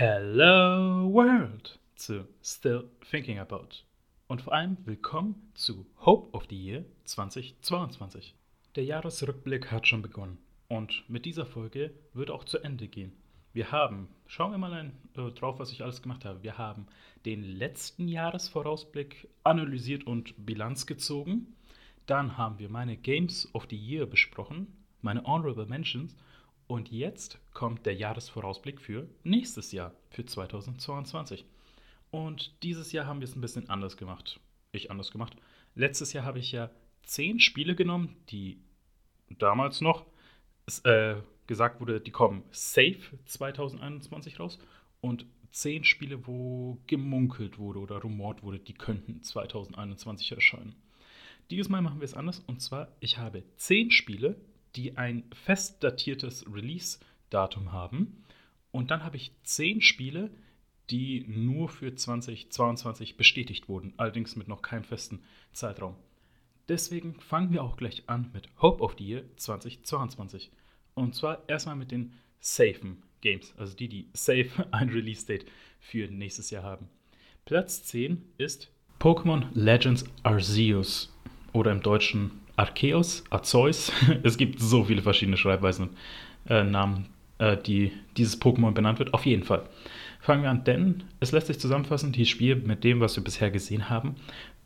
Hello World zu Still Thinking About. Und vor allem willkommen zu Hope of the Year 2022. Der Jahresrückblick hat schon begonnen und mit dieser Folge wird auch zu Ende gehen. Wir haben, schauen wir mal ein, äh, drauf, was ich alles gemacht habe. Wir haben den letzten Jahresvorausblick analysiert und Bilanz gezogen. Dann haben wir meine Games of the Year besprochen, meine Honorable Mentions und jetzt kommt der Jahresvorausblick für nächstes Jahr, für 2022. Und dieses Jahr haben wir es ein bisschen anders gemacht. Ich anders gemacht. Letztes Jahr habe ich ja zehn Spiele genommen, die damals noch äh, gesagt wurde, die kommen safe 2021 raus. Und zehn Spiele, wo gemunkelt wurde oder rumort wurde, die könnten 2021 erscheinen. Dieses Mal machen wir es anders. Und zwar, ich habe zehn Spiele, die ein fest datiertes Release-Datum haben. Und dann habe ich zehn Spiele, die nur für 2022 bestätigt wurden, allerdings mit noch keinem festen Zeitraum. Deswegen fangen wir auch gleich an mit Hope of the Year 2022. Und zwar erstmal mit den safen Games, also die, die safe ein Release-Date für nächstes Jahr haben. Platz 10 ist Pokémon Legends Arceus oder im Deutschen Arceus, Arceus. es gibt so viele verschiedene Schreibweisen und äh, Namen, äh, die dieses Pokémon benannt wird. Auf jeden Fall. Fangen wir an, denn es lässt sich zusammenfassen, dieses Spiel mit dem, was wir bisher gesehen haben.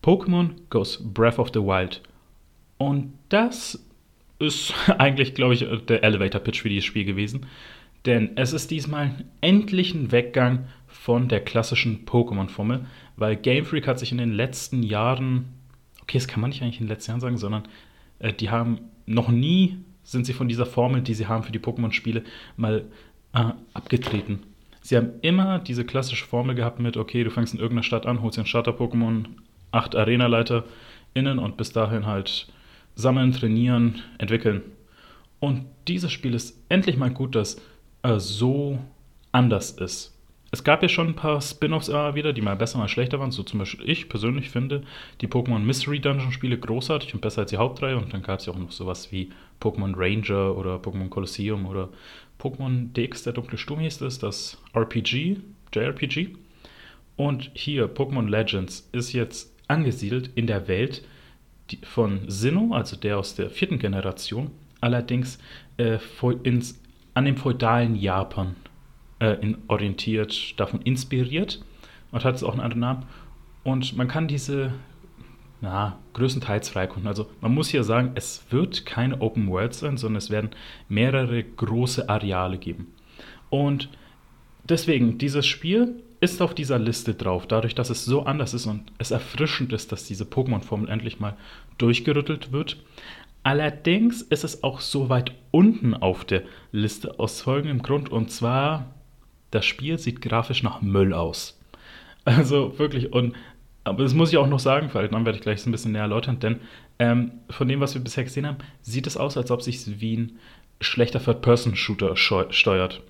Pokémon goes Breath of the Wild. Und das ist eigentlich, glaube ich, der Elevator-Pitch für dieses Spiel gewesen. Denn es ist diesmal endlich ein Weggang von der klassischen Pokémon-Formel, weil Game Freak hat sich in den letzten Jahren okay, das kann man nicht eigentlich in den letzten Jahren sagen, sondern äh, die haben noch nie, sind sie von dieser Formel, die sie haben für die Pokémon-Spiele, mal äh, abgetreten. Sie haben immer diese klassische Formel gehabt mit, okay, du fängst in irgendeiner Stadt an, holst dir ein Starter-Pokémon, acht Arena-Leiter innen und bis dahin halt sammeln, trainieren, entwickeln. Und dieses Spiel ist endlich mal gut, dass äh, so anders ist es gab ja schon ein paar Spin-offs immer wieder, die mal besser, mal schlechter waren. So zum Beispiel ich persönlich finde die Pokémon Mystery Dungeon Spiele großartig und besser als die Hauptreihe. Und dann gab es ja auch noch sowas wie Pokémon Ranger oder Pokémon Colosseum oder Pokémon DX, der dunkle Sturm hieß es, das RPG, JRPG. Und hier, Pokémon Legends ist jetzt angesiedelt in der Welt von Sinnoh, also der aus der vierten Generation, allerdings äh, ins, an dem feudalen Japan äh, in, orientiert, davon inspiriert und hat es auch einen anderen Namen. Und man kann diese na, größtenteils freikunden. Also man muss hier sagen, es wird keine Open World sein, sondern es werden mehrere große Areale geben. Und deswegen, dieses Spiel ist auf dieser Liste drauf, dadurch, dass es so anders ist und es erfrischend ist, dass diese Pokémon-Formel endlich mal durchgerüttelt wird. Allerdings ist es auch so weit unten auf der Liste aus folgendem Grund und zwar das Spiel sieht grafisch nach Müll aus. Also wirklich, und aber das muss ich auch noch sagen, weil dann werde ich gleich ein bisschen näher erläutern, denn ähm, von dem, was wir bisher gesehen haben, sieht es aus, als ob sich wie ein schlechter Third-Person-Shooter steuert.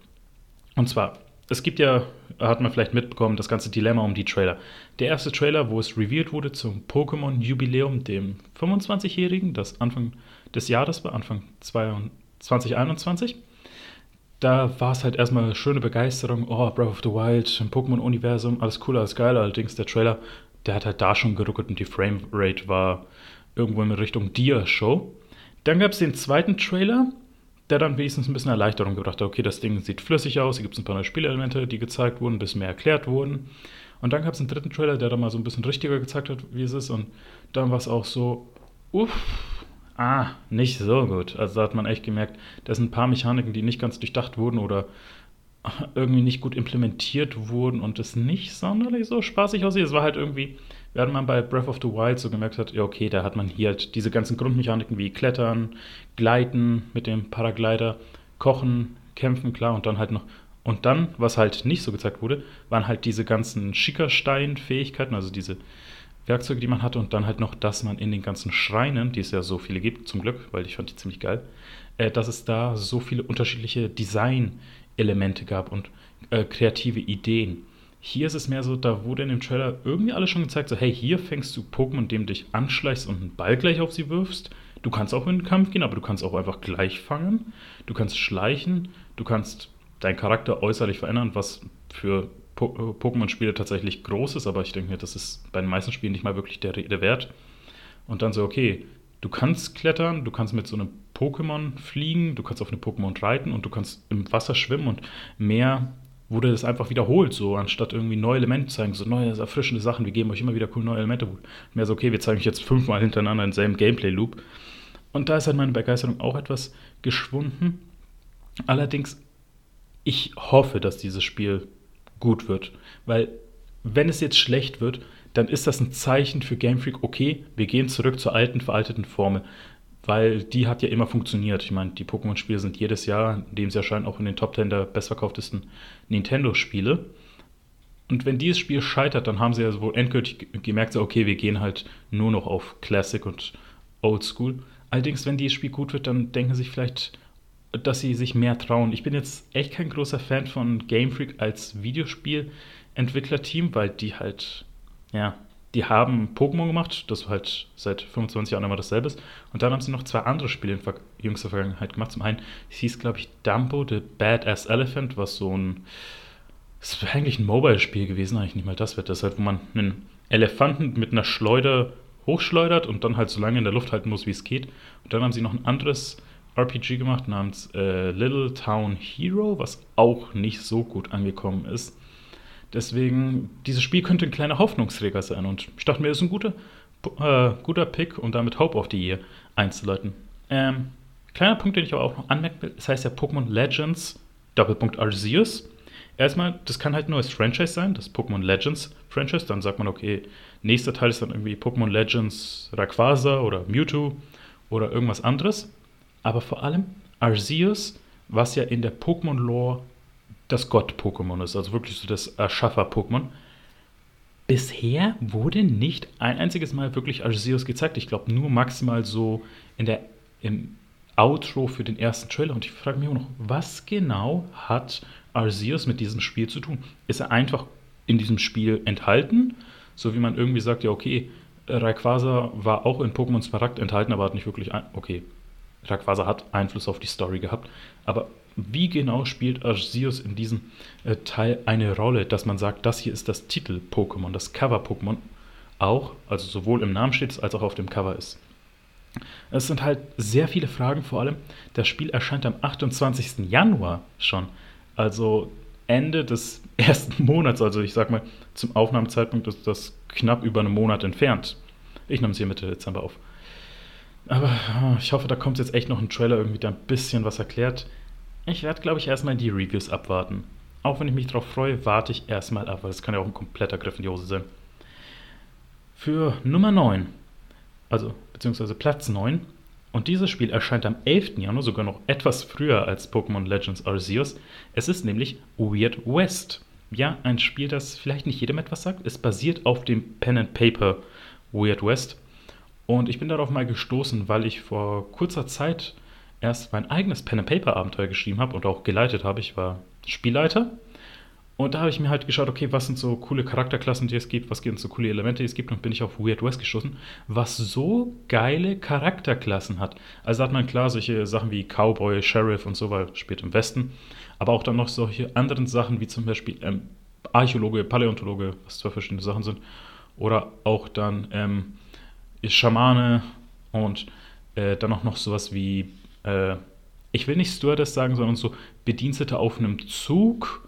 Und zwar, es gibt ja, hat man vielleicht mitbekommen, das ganze Dilemma um die Trailer. Der erste Trailer, wo es revealed wurde zum Pokémon-Jubiläum, dem 25-Jährigen, das Anfang des Jahres war, Anfang 2021 da war es halt erstmal eine schöne Begeisterung. Oh, Breath of the Wild, im Pokémon-Universum, alles cooler, alles geiler. Allerdings der Trailer, der hat halt da schon geruckelt und die Framerate war irgendwo in Richtung Dia-Show. Dann gab es den zweiten Trailer, der dann wenigstens ein bisschen Erleichterung gebracht hat. Okay, das Ding sieht flüssig aus, hier gibt es ein paar neue Spielelemente, die gezeigt wurden, ein bisschen mehr erklärt wurden. Und dann gab es einen dritten Trailer, der dann mal so ein bisschen richtiger gezeigt hat, wie es ist. Und dann war es auch so, uff, ah, nicht so gut. Also da hat man echt gemerkt, da sind ein paar Mechaniken, die nicht ganz durchdacht wurden oder irgendwie nicht gut implementiert wurden und es nicht sonderlich so spaßig aussieht. Es war halt irgendwie, während man bei Breath of the Wild so gemerkt hat, ja okay, da hat man hier halt diese ganzen Grundmechaniken wie Klettern, Gleiten mit dem Paraglider, Kochen, Kämpfen, klar, und dann halt noch und dann, was halt nicht so gezeigt wurde, waren halt diese ganzen Schickerstein-Fähigkeiten, also diese Werkzeuge, die man hatte und dann halt noch, dass man in den ganzen Schreinen, die es ja so viele gibt, zum Glück, weil ich fand die ziemlich geil, äh, dass es da so viele unterschiedliche Design-Elemente gab und äh, kreative Ideen. Hier ist es mehr so, da wurde in dem Trailer irgendwie alles schon gezeigt, so hey, hier fängst du Pokémon, indem du dich anschleichst und einen Ball gleich auf sie wirfst. Du kannst auch in den Kampf gehen, aber du kannst auch einfach gleich fangen. Du kannst schleichen, du kannst deinen Charakter äußerlich verändern, was für äh, Pokémon-Spiele tatsächlich groß ist, aber ich denke mir, das ist bei den meisten Spielen nicht mal wirklich der Rede wert. Und dann so, okay, du kannst klettern, du kannst mit so einem Pokémon fliegen, du kannst auf einem Pokémon reiten und du kannst im Wasser schwimmen und mehr wurde das einfach wiederholt, so anstatt irgendwie neue Elemente zeigen, so neue, erfrischende Sachen, wir geben euch immer wieder cool neue Elemente. Mehr so, okay, wir zeigen euch jetzt fünfmal hintereinander denselben Gameplay-Loop. Und da ist halt meine Begeisterung auch etwas geschwunden. Allerdings, ich hoffe, dass dieses Spiel gut wird, weil wenn es jetzt schlecht wird, dann ist das ein Zeichen für Game Freak, okay, wir gehen zurück zur alten, veralteten Formel weil die hat ja immer funktioniert. Ich meine, die Pokémon-Spiele sind jedes Jahr, in dem sie erscheinen, auch in den Top 10 der bestverkauftesten Nintendo-Spiele. Und wenn dieses Spiel scheitert, dann haben sie ja wohl endgültig gemerkt, okay, wir gehen halt nur noch auf Classic und Old School. Allerdings, wenn dieses Spiel gut wird, dann denken sie sich vielleicht, dass sie sich mehr trauen. Ich bin jetzt echt kein großer Fan von Game Freak als Videospielentwicklerteam, weil die halt, ja, die haben Pokémon gemacht, das halt seit 25 Jahren immer dasselbe ist. Und dann haben sie noch zwei andere Spiele in ver jüngster Vergangenheit gemacht. Zum einen es hieß, glaube ich, Dumbo the Badass Elephant, was so ein. Das wäre eigentlich ein Mobile-Spiel gewesen, eigentlich nicht mal das wird. Das halt, wo man einen Elefanten mit einer Schleuder hochschleudert und dann halt so lange in der Luft halten muss, wie es geht. Und dann haben sie noch ein anderes RPG gemacht namens äh, Little Town Hero, was auch nicht so gut angekommen ist. Deswegen, dieses Spiel könnte ein kleiner Hoffnungsträger sein. Und ich dachte mir, ist ein guter, äh, guter Pick, um damit Hope of the Year einzuleiten. Ähm, kleiner Punkt, den ich aber auch noch anmerken will, das heißt ja Pokémon Legends, Doppelpunkt Arceus. Erstmal, das kann halt nur als Franchise sein, das Pokémon Legends Franchise. Dann sagt man, okay, nächster Teil ist dann irgendwie Pokémon Legends Rayquaza oder Mewtwo oder irgendwas anderes. Aber vor allem Arceus, was ja in der Pokémon-Lore das Gott-Pokémon ist, also wirklich so das Erschaffer-Pokémon. Bisher wurde nicht ein einziges Mal wirklich Arceus gezeigt. Ich glaube nur maximal so in der, im Outro für den ersten Trailer. Und ich frage mich immer noch, was genau hat Arceus mit diesem Spiel zu tun? Ist er einfach in diesem Spiel enthalten? So wie man irgendwie sagt, ja, okay, Rayquaza war auch in Pokémon Smaragd enthalten, aber hat nicht wirklich. Ein okay, Rayquaza hat Einfluss auf die Story gehabt, aber wie genau spielt Arceus in diesem äh, Teil eine Rolle, dass man sagt, das hier ist das Titel-Pokémon, das Cover-Pokémon auch, also sowohl im Namen steht als auch auf dem Cover ist. Es sind halt sehr viele Fragen, vor allem das Spiel erscheint am 28. Januar schon, also Ende des ersten Monats, also ich sag mal, zum Aufnahmezeitpunkt ist das knapp über einen Monat entfernt. Ich nehme es hier Mitte Dezember auf. Aber ah, ich hoffe, da kommt jetzt echt noch ein Trailer irgendwie, der ein bisschen was erklärt. Ich werde, glaube ich, erstmal die Reviews abwarten. Auch wenn ich mich darauf freue, warte ich erstmal ab, weil das kann ja auch ein kompletter Griff in die Hose sein. Für Nummer 9, also beziehungsweise Platz 9, und dieses Spiel erscheint am 11. Januar, sogar noch etwas früher als Pokémon Legends Arceus. Es ist nämlich Weird West. Ja, ein Spiel, das vielleicht nicht jedem etwas sagt. Es basiert auf dem Pen and Paper Weird West. Und ich bin darauf mal gestoßen, weil ich vor kurzer Zeit erst mein eigenes Pen-and-Paper-Abenteuer geschrieben habe und auch geleitet habe. Ich war Spielleiter. Und da habe ich mir halt geschaut, okay, was sind so coole Charakterklassen, die es gibt, was sind so coole Elemente, die es gibt, und bin ich auf Weird West gestoßen, was so geile Charakterklassen hat. Also hat man klar solche Sachen wie Cowboy, Sheriff und so, weil spielt im Westen, aber auch dann noch solche anderen Sachen wie zum Beispiel ähm, Archäologe, Paläontologe, was zwei verschiedene Sachen sind, oder auch dann ähm, Schamane und äh, dann auch noch sowas wie äh, ich will nicht Stewardess sagen, sondern so Bedienstete auf einem Zug.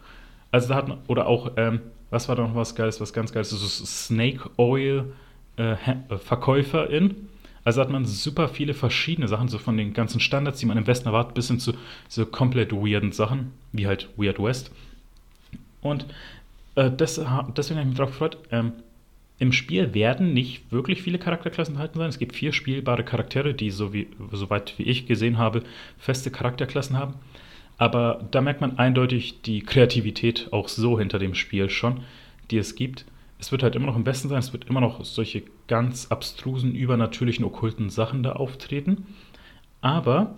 Also da hat man, oder auch, ähm, was war da noch was Geiles, was ganz Geiles, so Snake Oil äh, äh, Verkäuferin. Also hat man super viele verschiedene Sachen, so von den ganzen Standards, die man im Westen erwartet, bis hin zu so komplett weirden Sachen, wie halt Weird West. Und äh, das, deswegen habe ich mich darauf gefreut. Ähm, im Spiel werden nicht wirklich viele Charakterklassen enthalten sein. Es gibt vier spielbare Charaktere, die, so wie, soweit wie ich gesehen habe, feste Charakterklassen haben. Aber da merkt man eindeutig die Kreativität auch so hinter dem Spiel schon, die es gibt. Es wird halt immer noch im Besten sein, es wird immer noch solche ganz abstrusen, übernatürlichen, okkulten Sachen da auftreten. Aber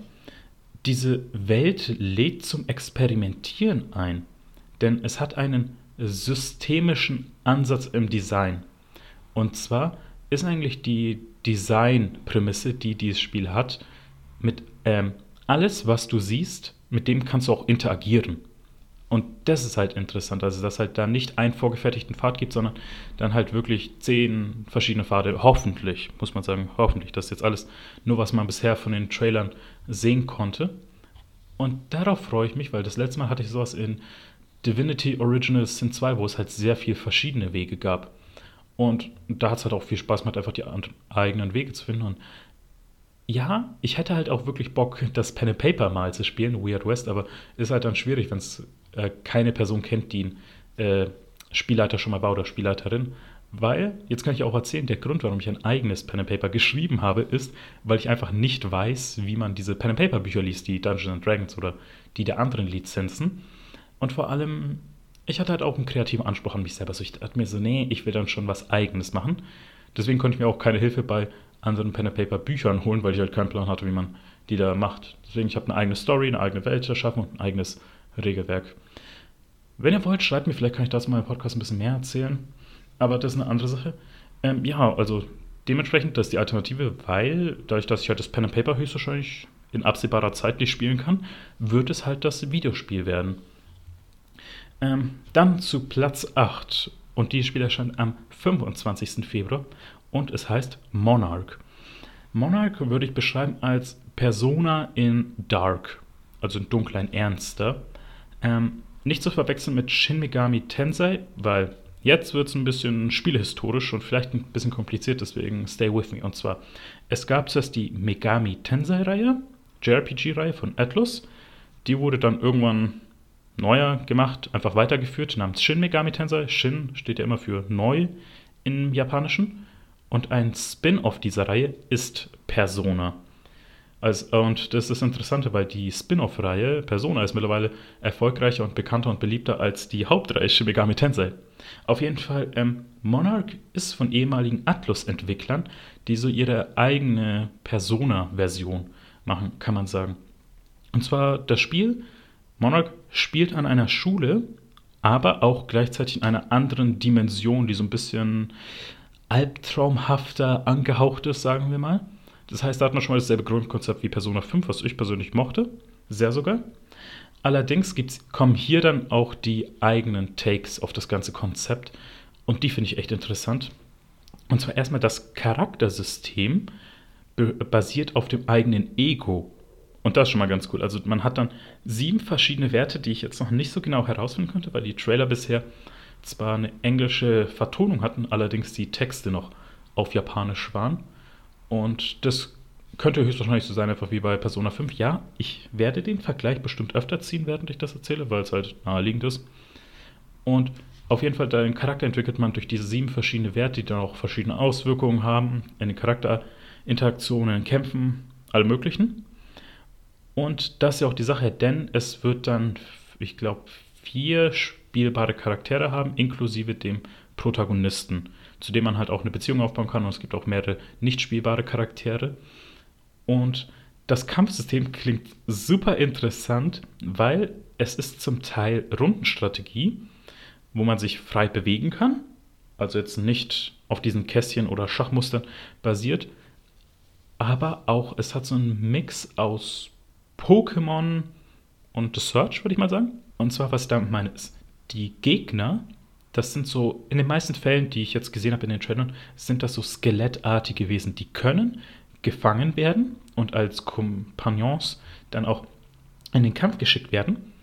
diese Welt lädt zum Experimentieren ein. Denn es hat einen systemischen Ansatz im Design. Und zwar ist eigentlich die Designprämisse, die dieses Spiel hat, mit ähm, alles, was du siehst, mit dem kannst du auch interagieren. Und das ist halt interessant, also dass halt da nicht einen vorgefertigten Pfad gibt, sondern dann halt wirklich zehn verschiedene Pfade. Hoffentlich, muss man sagen, hoffentlich. Das ist jetzt alles nur, was man bisher von den Trailern sehen konnte. Und darauf freue ich mich, weil das letzte Mal hatte ich sowas in Divinity Original Sin 2, wo es halt sehr viele verschiedene Wege gab. Und da hat es halt auch viel Spaß gemacht, einfach die eigenen Wege zu finden. Und ja, ich hätte halt auch wirklich Bock, das Pen and Paper mal zu spielen, Weird West, aber ist halt dann schwierig, wenn es äh, keine Person kennt, die ein äh, Spielleiter schon mal war oder Spielleiterin. Weil, jetzt kann ich auch erzählen, der Grund, warum ich ein eigenes Pen and Paper geschrieben habe, ist, weil ich einfach nicht weiß, wie man diese Pen and Paper Bücher liest, die Dungeons Dragons oder die der anderen Lizenzen. Und vor allem, ich hatte halt auch einen kreativen Anspruch an mich selber. Also ich dachte mir so, nee, ich will dann schon was Eigenes machen. Deswegen konnte ich mir auch keine Hilfe bei anderen Pen and Paper Büchern holen, weil ich halt keinen Plan hatte, wie man die da macht. Deswegen, ich habe eine eigene Story, eine eigene Welt erschaffen und ein eigenes Regelwerk. Wenn ihr wollt, schreibt mir, vielleicht kann ich das mal im Podcast ein bisschen mehr erzählen. Aber das ist eine andere Sache. Ähm, ja, also dementsprechend, das ist die Alternative, weil dadurch, dass ich halt das Pen and Paper höchstwahrscheinlich in absehbarer Zeit nicht spielen kann, wird es halt das Videospiel werden. Ähm, dann zu Platz 8. Und dieses Spiel erscheint am 25. Februar und es heißt Monarch. Monarch würde ich beschreiben als Persona in Dark, also in dunkler, in ernster. Ähm, nicht zu verwechseln mit Shin Megami Tensei, weil jetzt wird es ein bisschen spielhistorisch und vielleicht ein bisschen kompliziert, deswegen stay with me. Und zwar, es gab zuerst die Megami Tensei-Reihe, JRPG-Reihe von Atlus. Die wurde dann irgendwann neuer gemacht, einfach weitergeführt, namens Shin Megami Tensei. Shin steht ja immer für neu im Japanischen. Und ein Spin-off dieser Reihe ist Persona. Also, und das ist das Interessante, weil die Spin-off-Reihe Persona ist mittlerweile erfolgreicher und bekannter und beliebter als die Hauptreihe Shin Megami Tensei. Auf jeden Fall, ähm, Monarch ist von ehemaligen Atlus-Entwicklern, die so ihre eigene Persona-Version machen, kann man sagen. Und zwar das Spiel Monarch spielt an einer Schule, aber auch gleichzeitig in einer anderen Dimension, die so ein bisschen albtraumhafter angehaucht ist, sagen wir mal. Das heißt, da hat man schon mal dasselbe Grundkonzept wie Persona 5, was ich persönlich mochte. Sehr sogar. Allerdings kommen hier dann auch die eigenen Takes auf das ganze Konzept. Und die finde ich echt interessant. Und zwar erstmal das Charaktersystem basiert auf dem eigenen Ego. Und das ist schon mal ganz cool. Also man hat dann sieben verschiedene Werte, die ich jetzt noch nicht so genau herausfinden konnte, weil die Trailer bisher zwar eine englische Vertonung hatten, allerdings die Texte noch auf Japanisch waren. Und das könnte höchstwahrscheinlich so sein, einfach wie bei Persona 5. Ja, ich werde den Vergleich bestimmt öfter ziehen, während ich das erzähle, weil es halt naheliegend ist. Und auf jeden Fall, deinen Charakter entwickelt man durch diese sieben verschiedene Werte, die dann auch verschiedene Auswirkungen haben in den Charakterinteraktionen, Kämpfen, alle möglichen. Und das ist ja auch die Sache, denn es wird dann, ich glaube, vier spielbare Charaktere haben, inklusive dem Protagonisten, zu dem man halt auch eine Beziehung aufbauen kann. Und es gibt auch mehrere nicht spielbare Charaktere. Und das Kampfsystem klingt super interessant, weil es ist zum Teil Rundenstrategie, wo man sich frei bewegen kann. Also jetzt nicht auf diesen Kästchen oder Schachmustern basiert. Aber auch, es hat so einen Mix aus Pokémon und The Search, würde ich mal sagen. Und zwar, was ich damit meine, ist, die Gegner, das sind so, in den meisten Fällen, die ich jetzt gesehen habe in den Trailern, sind das so skelettartige Wesen, die können gefangen werden und als Kompagnons dann auch in den Kampf geschickt werden.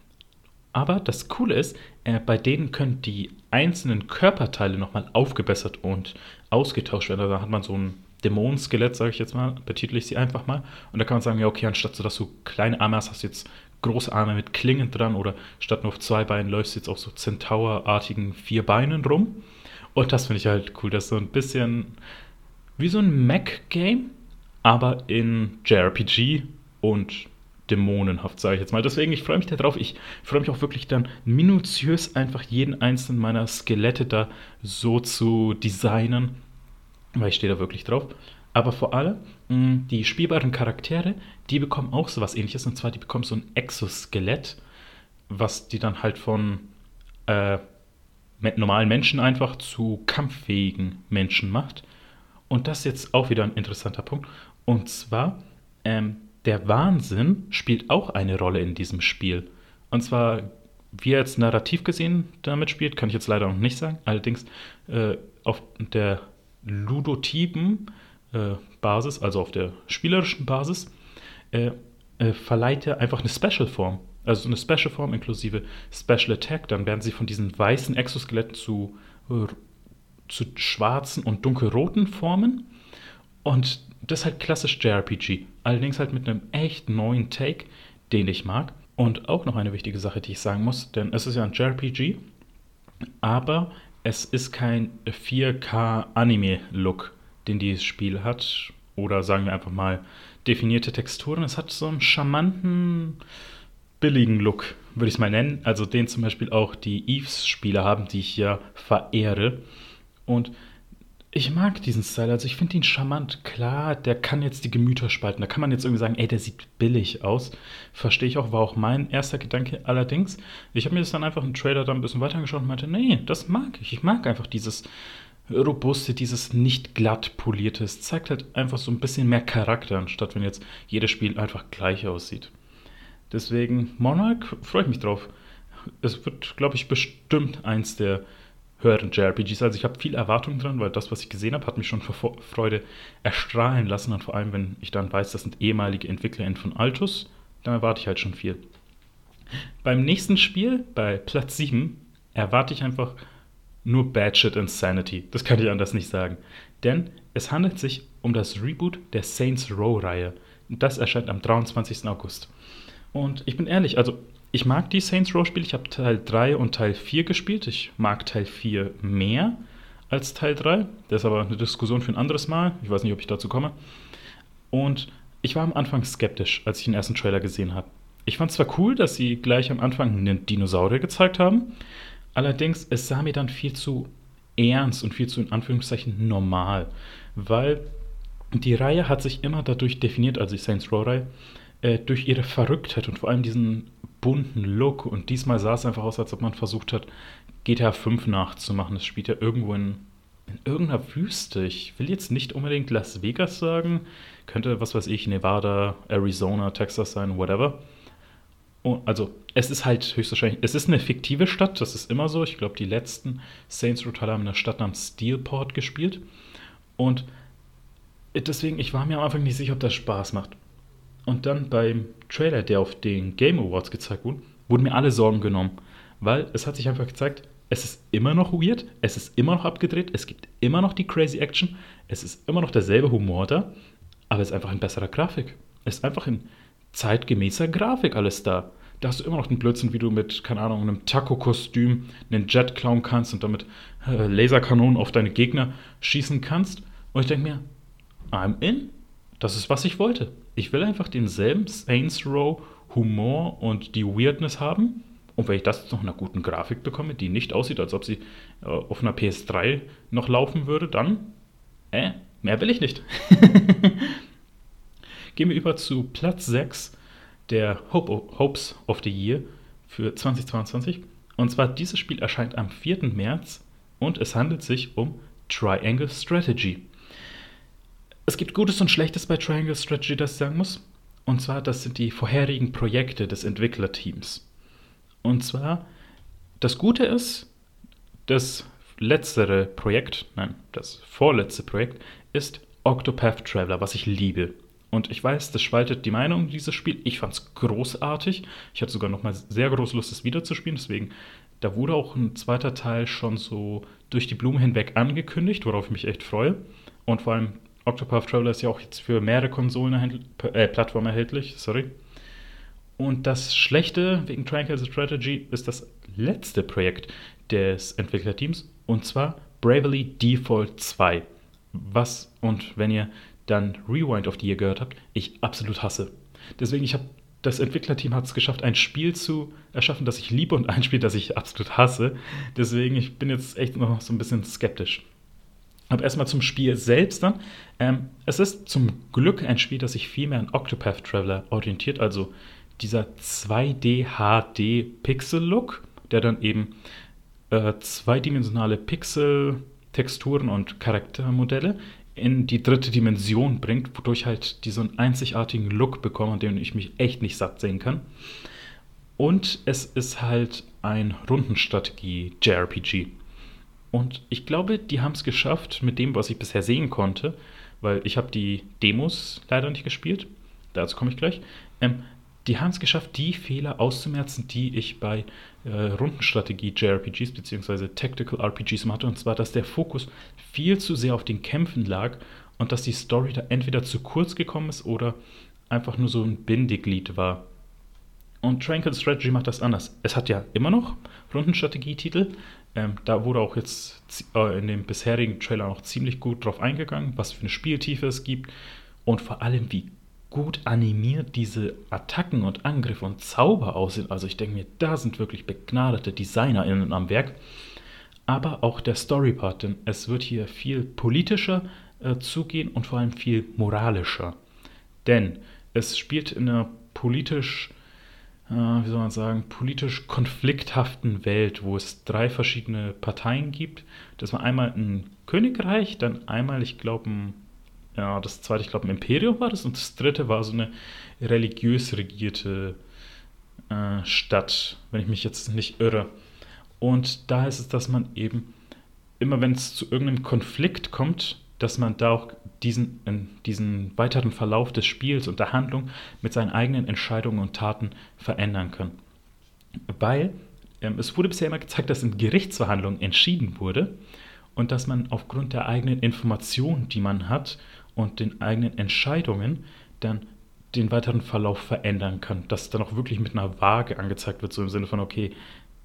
Aber das Coole ist, äh, bei denen können die einzelnen Körperteile nochmal aufgebessert und ausgetauscht werden. Also da hat man so ein Dämonenskelett, sage ich jetzt mal, betitel ich sie einfach mal. Und da kann man sagen, ja, okay, anstatt so, dass du kleine Arme hast, hast du jetzt große Arme mit Klingen dran oder statt nur auf zwei Beinen läufst du jetzt auf so Centaur-artigen vier Beinen rum. Und das finde ich halt cool. Das ist so ein bisschen wie so ein Mac-Game, aber in JRPG und dämonenhaft, sage ich jetzt mal. Deswegen, ich freue mich darauf. Ich freue mich auch wirklich dann minutiös einfach jeden einzelnen meiner Skelette da so zu designen weil ich stehe da wirklich drauf. Aber vor allem, mh, die spielbaren Charaktere, die bekommen auch so was ähnliches. Und zwar, die bekommen so ein Exoskelett, was die dann halt von äh, normalen Menschen einfach zu kampffähigen Menschen macht. Und das ist jetzt auch wieder ein interessanter Punkt. Und zwar, ähm, der Wahnsinn spielt auch eine Rolle in diesem Spiel. Und zwar wie er jetzt narrativ gesehen damit spielt, kann ich jetzt leider noch nicht sagen. Allerdings äh, auf der ludotypen äh, Basis, also auf der spielerischen Basis, äh, äh, verleiht er einfach eine Special-Form. Also eine Special-Form inklusive Special Attack. Dann werden sie von diesen weißen Exoskeletten zu, zu schwarzen und dunkelroten Formen. Und das ist halt klassisch JRPG. Allerdings halt mit einem echt neuen Take, den ich mag. Und auch noch eine wichtige Sache, die ich sagen muss, denn es ist ja ein JRPG, aber es ist kein 4K-Anime-Look, den dieses Spiel hat. Oder sagen wir einfach mal definierte Texturen. Es hat so einen charmanten, billigen Look, würde ich es mal nennen. Also den zum Beispiel auch die Eves-Spiele haben, die ich ja verehre. Und ich mag diesen Style, also ich finde ihn charmant. Klar, der kann jetzt die Gemüter spalten. Da kann man jetzt irgendwie sagen, ey, der sieht billig aus. Verstehe ich auch, war auch mein erster Gedanke. Allerdings, ich habe mir das dann einfach im Trailer dann ein bisschen weitergeschaut und meinte, nee, das mag ich. Ich mag einfach dieses robuste, dieses nicht glatt polierte. Es zeigt halt einfach so ein bisschen mehr Charakter, anstatt wenn jetzt jedes Spiel einfach gleich aussieht. Deswegen, Monarch, freue ich mich drauf. Es wird, glaube ich, bestimmt eins der höheren JRPGs. Also ich habe viel Erwartung dran, weil das, was ich gesehen habe, hat mich schon vor Freude erstrahlen lassen. Und vor allem, wenn ich dann weiß, das sind ehemalige EntwicklerInnen von Altus, dann erwarte ich halt schon viel. Beim nächsten Spiel, bei Platz 7, erwarte ich einfach nur Bad Shit Insanity. Das kann ich anders nicht sagen. Denn es handelt sich um das Reboot der Saints Row-Reihe. Das erscheint am 23. August. Und ich bin ehrlich, also ich mag die Saints Row Spiele. Ich habe Teil 3 und Teil 4 gespielt. Ich mag Teil 4 mehr als Teil 3. Das ist aber eine Diskussion für ein anderes Mal. Ich weiß nicht, ob ich dazu komme. Und ich war am Anfang skeptisch, als ich den ersten Trailer gesehen habe. Ich fand zwar cool, dass sie gleich am Anfang einen Dinosaurier gezeigt haben, allerdings es sah mir dann viel zu ernst und viel zu in Anführungszeichen normal, weil die Reihe hat sich immer dadurch definiert, also die Saints Row Reihe, äh, durch ihre Verrücktheit und vor allem diesen bunten Look. Und diesmal sah es einfach aus, als ob man versucht hat, GTA 5 nachzumachen. Es spielt ja irgendwo in, in irgendeiner Wüste. Ich will jetzt nicht unbedingt Las Vegas sagen. Könnte, was weiß ich, Nevada, Arizona, Texas sein, whatever. Und also, es ist halt höchstwahrscheinlich, es ist eine fiktive Stadt, das ist immer so. Ich glaube, die letzten Saints Row Teile haben in einer Stadt namens Steelport gespielt. Und deswegen, ich war mir am Anfang nicht sicher, ob das Spaß macht. Und dann beim Trailer, der auf den Game Awards gezeigt wurde, wurden mir alle Sorgen genommen. Weil es hat sich einfach gezeigt, es ist immer noch weird, es ist immer noch abgedreht, es gibt immer noch die crazy Action, es ist immer noch derselbe Humor da, aber es ist einfach in besserer Grafik. Es ist einfach in zeitgemäßer Grafik alles da. Da hast du immer noch den Blödsinn, wie du mit, keine Ahnung, einem Taco-Kostüm einen Jet klauen kannst und damit äh, Laserkanonen auf deine Gegner schießen kannst. Und ich denke mir, I'm in. Das ist, was ich wollte. Ich will einfach denselben Saints Row Humor und die Weirdness haben. Und wenn ich das noch in einer guten Grafik bekomme, die nicht aussieht, als ob sie äh, auf einer PS3 noch laufen würde, dann, äh, mehr will ich nicht. Gehen wir über zu Platz 6 der Hope, Hopes of the Year für 2022. Und zwar dieses Spiel erscheint am 4. März und es handelt sich um Triangle Strategy es gibt Gutes und Schlechtes bei Triangle Strategy, das ich sagen muss. Und zwar, das sind die vorherigen Projekte des Entwicklerteams. Und zwar, das Gute ist, das letztere Projekt, nein, das vorletzte Projekt ist Octopath Traveler, was ich liebe. Und ich weiß, das spaltet die Meinung dieses Spiel. Ich fand es großartig. Ich hatte sogar noch mal sehr große Lust, es wiederzuspielen. Deswegen, da wurde auch ein zweiter Teil schon so durch die Blume hinweg angekündigt, worauf ich mich echt freue. Und vor allem Octopath Traveler ist ja auch jetzt für mehrere Konsolen äh, Plattformen erhältlich, sorry. Und das Schlechte wegen Triangle Strategy ist das letzte Projekt des Entwicklerteams und zwar Bravely Default 2. Was und wenn ihr dann Rewind of the Year gehört habt, ich absolut hasse. Deswegen, ich habe das Entwicklerteam hat es geschafft, ein Spiel zu erschaffen, das ich liebe und ein Spiel, das ich absolut hasse. Deswegen, ich bin jetzt echt noch so ein bisschen skeptisch. Aber erstmal zum Spiel selbst dann. Ähm, es ist zum Glück ein Spiel, das sich viel mehr an Octopath Traveler orientiert, also dieser 2D HD Pixel Look, der dann eben äh, zweidimensionale Pixel Texturen und Charaktermodelle in die dritte Dimension bringt, wodurch halt diesen einzigartigen Look bekomme, an dem ich mich echt nicht satt sehen kann. Und es ist halt ein Rundenstrategie-JRPG. Und ich glaube, die haben es geschafft mit dem, was ich bisher sehen konnte, weil ich habe die Demos leider nicht gespielt. Dazu komme ich gleich. Ähm, die haben es geschafft, die Fehler auszumerzen, die ich bei äh, Rundenstrategie-JRPGs bzw. Tactical RPGs hatte. Und zwar, dass der Fokus viel zu sehr auf den Kämpfen lag und dass die Story da entweder zu kurz gekommen ist oder einfach nur so ein Bindeglied war. Und Tranquil Strategy macht das anders. Es hat ja immer noch Rundenstrategietitel. Ähm, da wurde auch jetzt äh, in dem bisherigen Trailer noch ziemlich gut drauf eingegangen, was für eine Spieltiefe es gibt und vor allem, wie gut animiert diese Attacken und Angriffe und Zauber aussehen. Also ich denke mir, da sind wirklich begnadete DesignerInnen am Werk. Aber auch der Storypart, denn es wird hier viel politischer äh, zugehen und vor allem viel moralischer. Denn es spielt in einer politisch, äh, wie soll man sagen, politisch konflikthaften Welt, wo es drei verschiedene Parteien gibt. Das war einmal ein Königreich, dann einmal, ich glaube, ja, das zweite, ich glaube, ein Imperium war das und das dritte war so eine religiös regierte äh, Stadt, wenn ich mich jetzt nicht irre. Und da ist es, dass man eben immer, wenn es zu irgendeinem Konflikt kommt, dass man da auch diesen, diesen weiteren Verlauf des Spiels und der Handlung mit seinen eigenen Entscheidungen und Taten verändern kann. Weil ähm, es wurde bisher immer gezeigt, dass in Gerichtsverhandlungen entschieden wurde und dass man aufgrund der eigenen Informationen, die man hat und den eigenen Entscheidungen dann den weiteren Verlauf verändern kann. Dass dann auch wirklich mit einer Waage angezeigt wird, so im Sinne von, okay,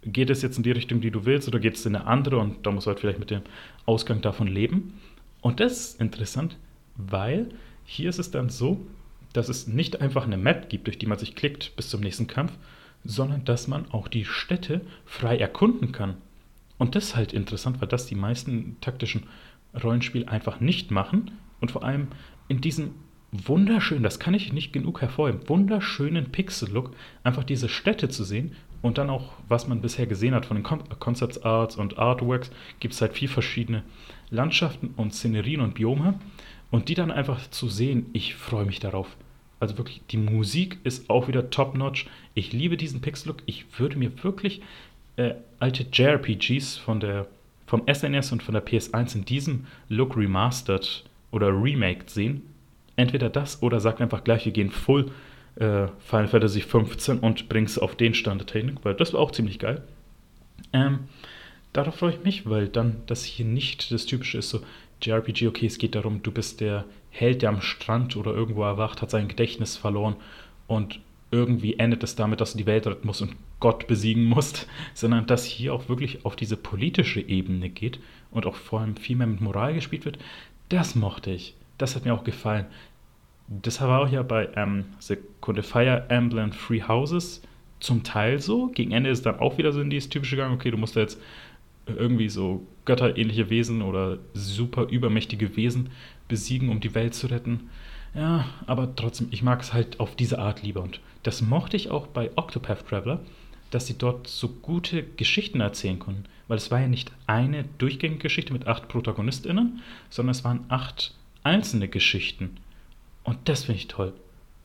geht es jetzt in die Richtung, die du willst, oder geht es in eine andere und da musst du halt vielleicht mit dem Ausgang davon leben. Und das ist interessant, weil hier ist es dann so, dass es nicht einfach eine Map gibt, durch die man sich klickt bis zum nächsten Kampf, sondern dass man auch die Städte frei erkunden kann. Und das ist halt interessant, weil das die meisten taktischen Rollenspiele einfach nicht machen, und vor allem in diesem wunderschönen, das kann ich nicht genug hervorheben, wunderschönen Pixel-Look, einfach diese Städte zu sehen und dann auch, was man bisher gesehen hat von den Concept Arts und Artworks, gibt es halt vier verschiedene Landschaften und Szenerien und Biome und die dann einfach zu sehen, ich freue mich darauf. Also wirklich, die Musik ist auch wieder top-notch. Ich liebe diesen Pixel-Look. Ich würde mir wirklich äh, alte JRPGs von der, vom SNES und von der PS1 in diesem Look remastered oder remaked sehen. Entweder das oder sagt einfach gleich, wir gehen full äh, Final Fantasy 15 und bringen es auf den Stand der Technik, weil das war auch ziemlich geil. Ähm, darauf freue ich mich, weil dann das hier nicht das typische ist, so JRPG, okay, es geht darum, du bist der Held, der am Strand oder irgendwo erwacht, hat sein Gedächtnis verloren und irgendwie endet es damit, dass du die Welt retten musst und Gott besiegen musst, sondern dass hier auch wirklich auf diese politische Ebene geht und auch vor allem viel mehr mit Moral gespielt wird, das mochte ich. Das hat mir auch gefallen. Das war auch ja bei ähm, Sekunde Fire Emblem Free Houses zum Teil so. Gegen Ende ist dann auch wieder so in dieses typische Gang, okay, du musst da jetzt irgendwie so götterähnliche Wesen oder super übermächtige Wesen besiegen, um die Welt zu retten. Ja, aber trotzdem, ich mag es halt auf diese Art lieber. Und das mochte ich auch bei Octopath Traveler, dass sie dort so gute Geschichten erzählen konnten weil es war ja nicht eine durchgängige Geschichte mit acht ProtagonistInnen, sondern es waren acht einzelne Geschichten. Und das finde ich toll.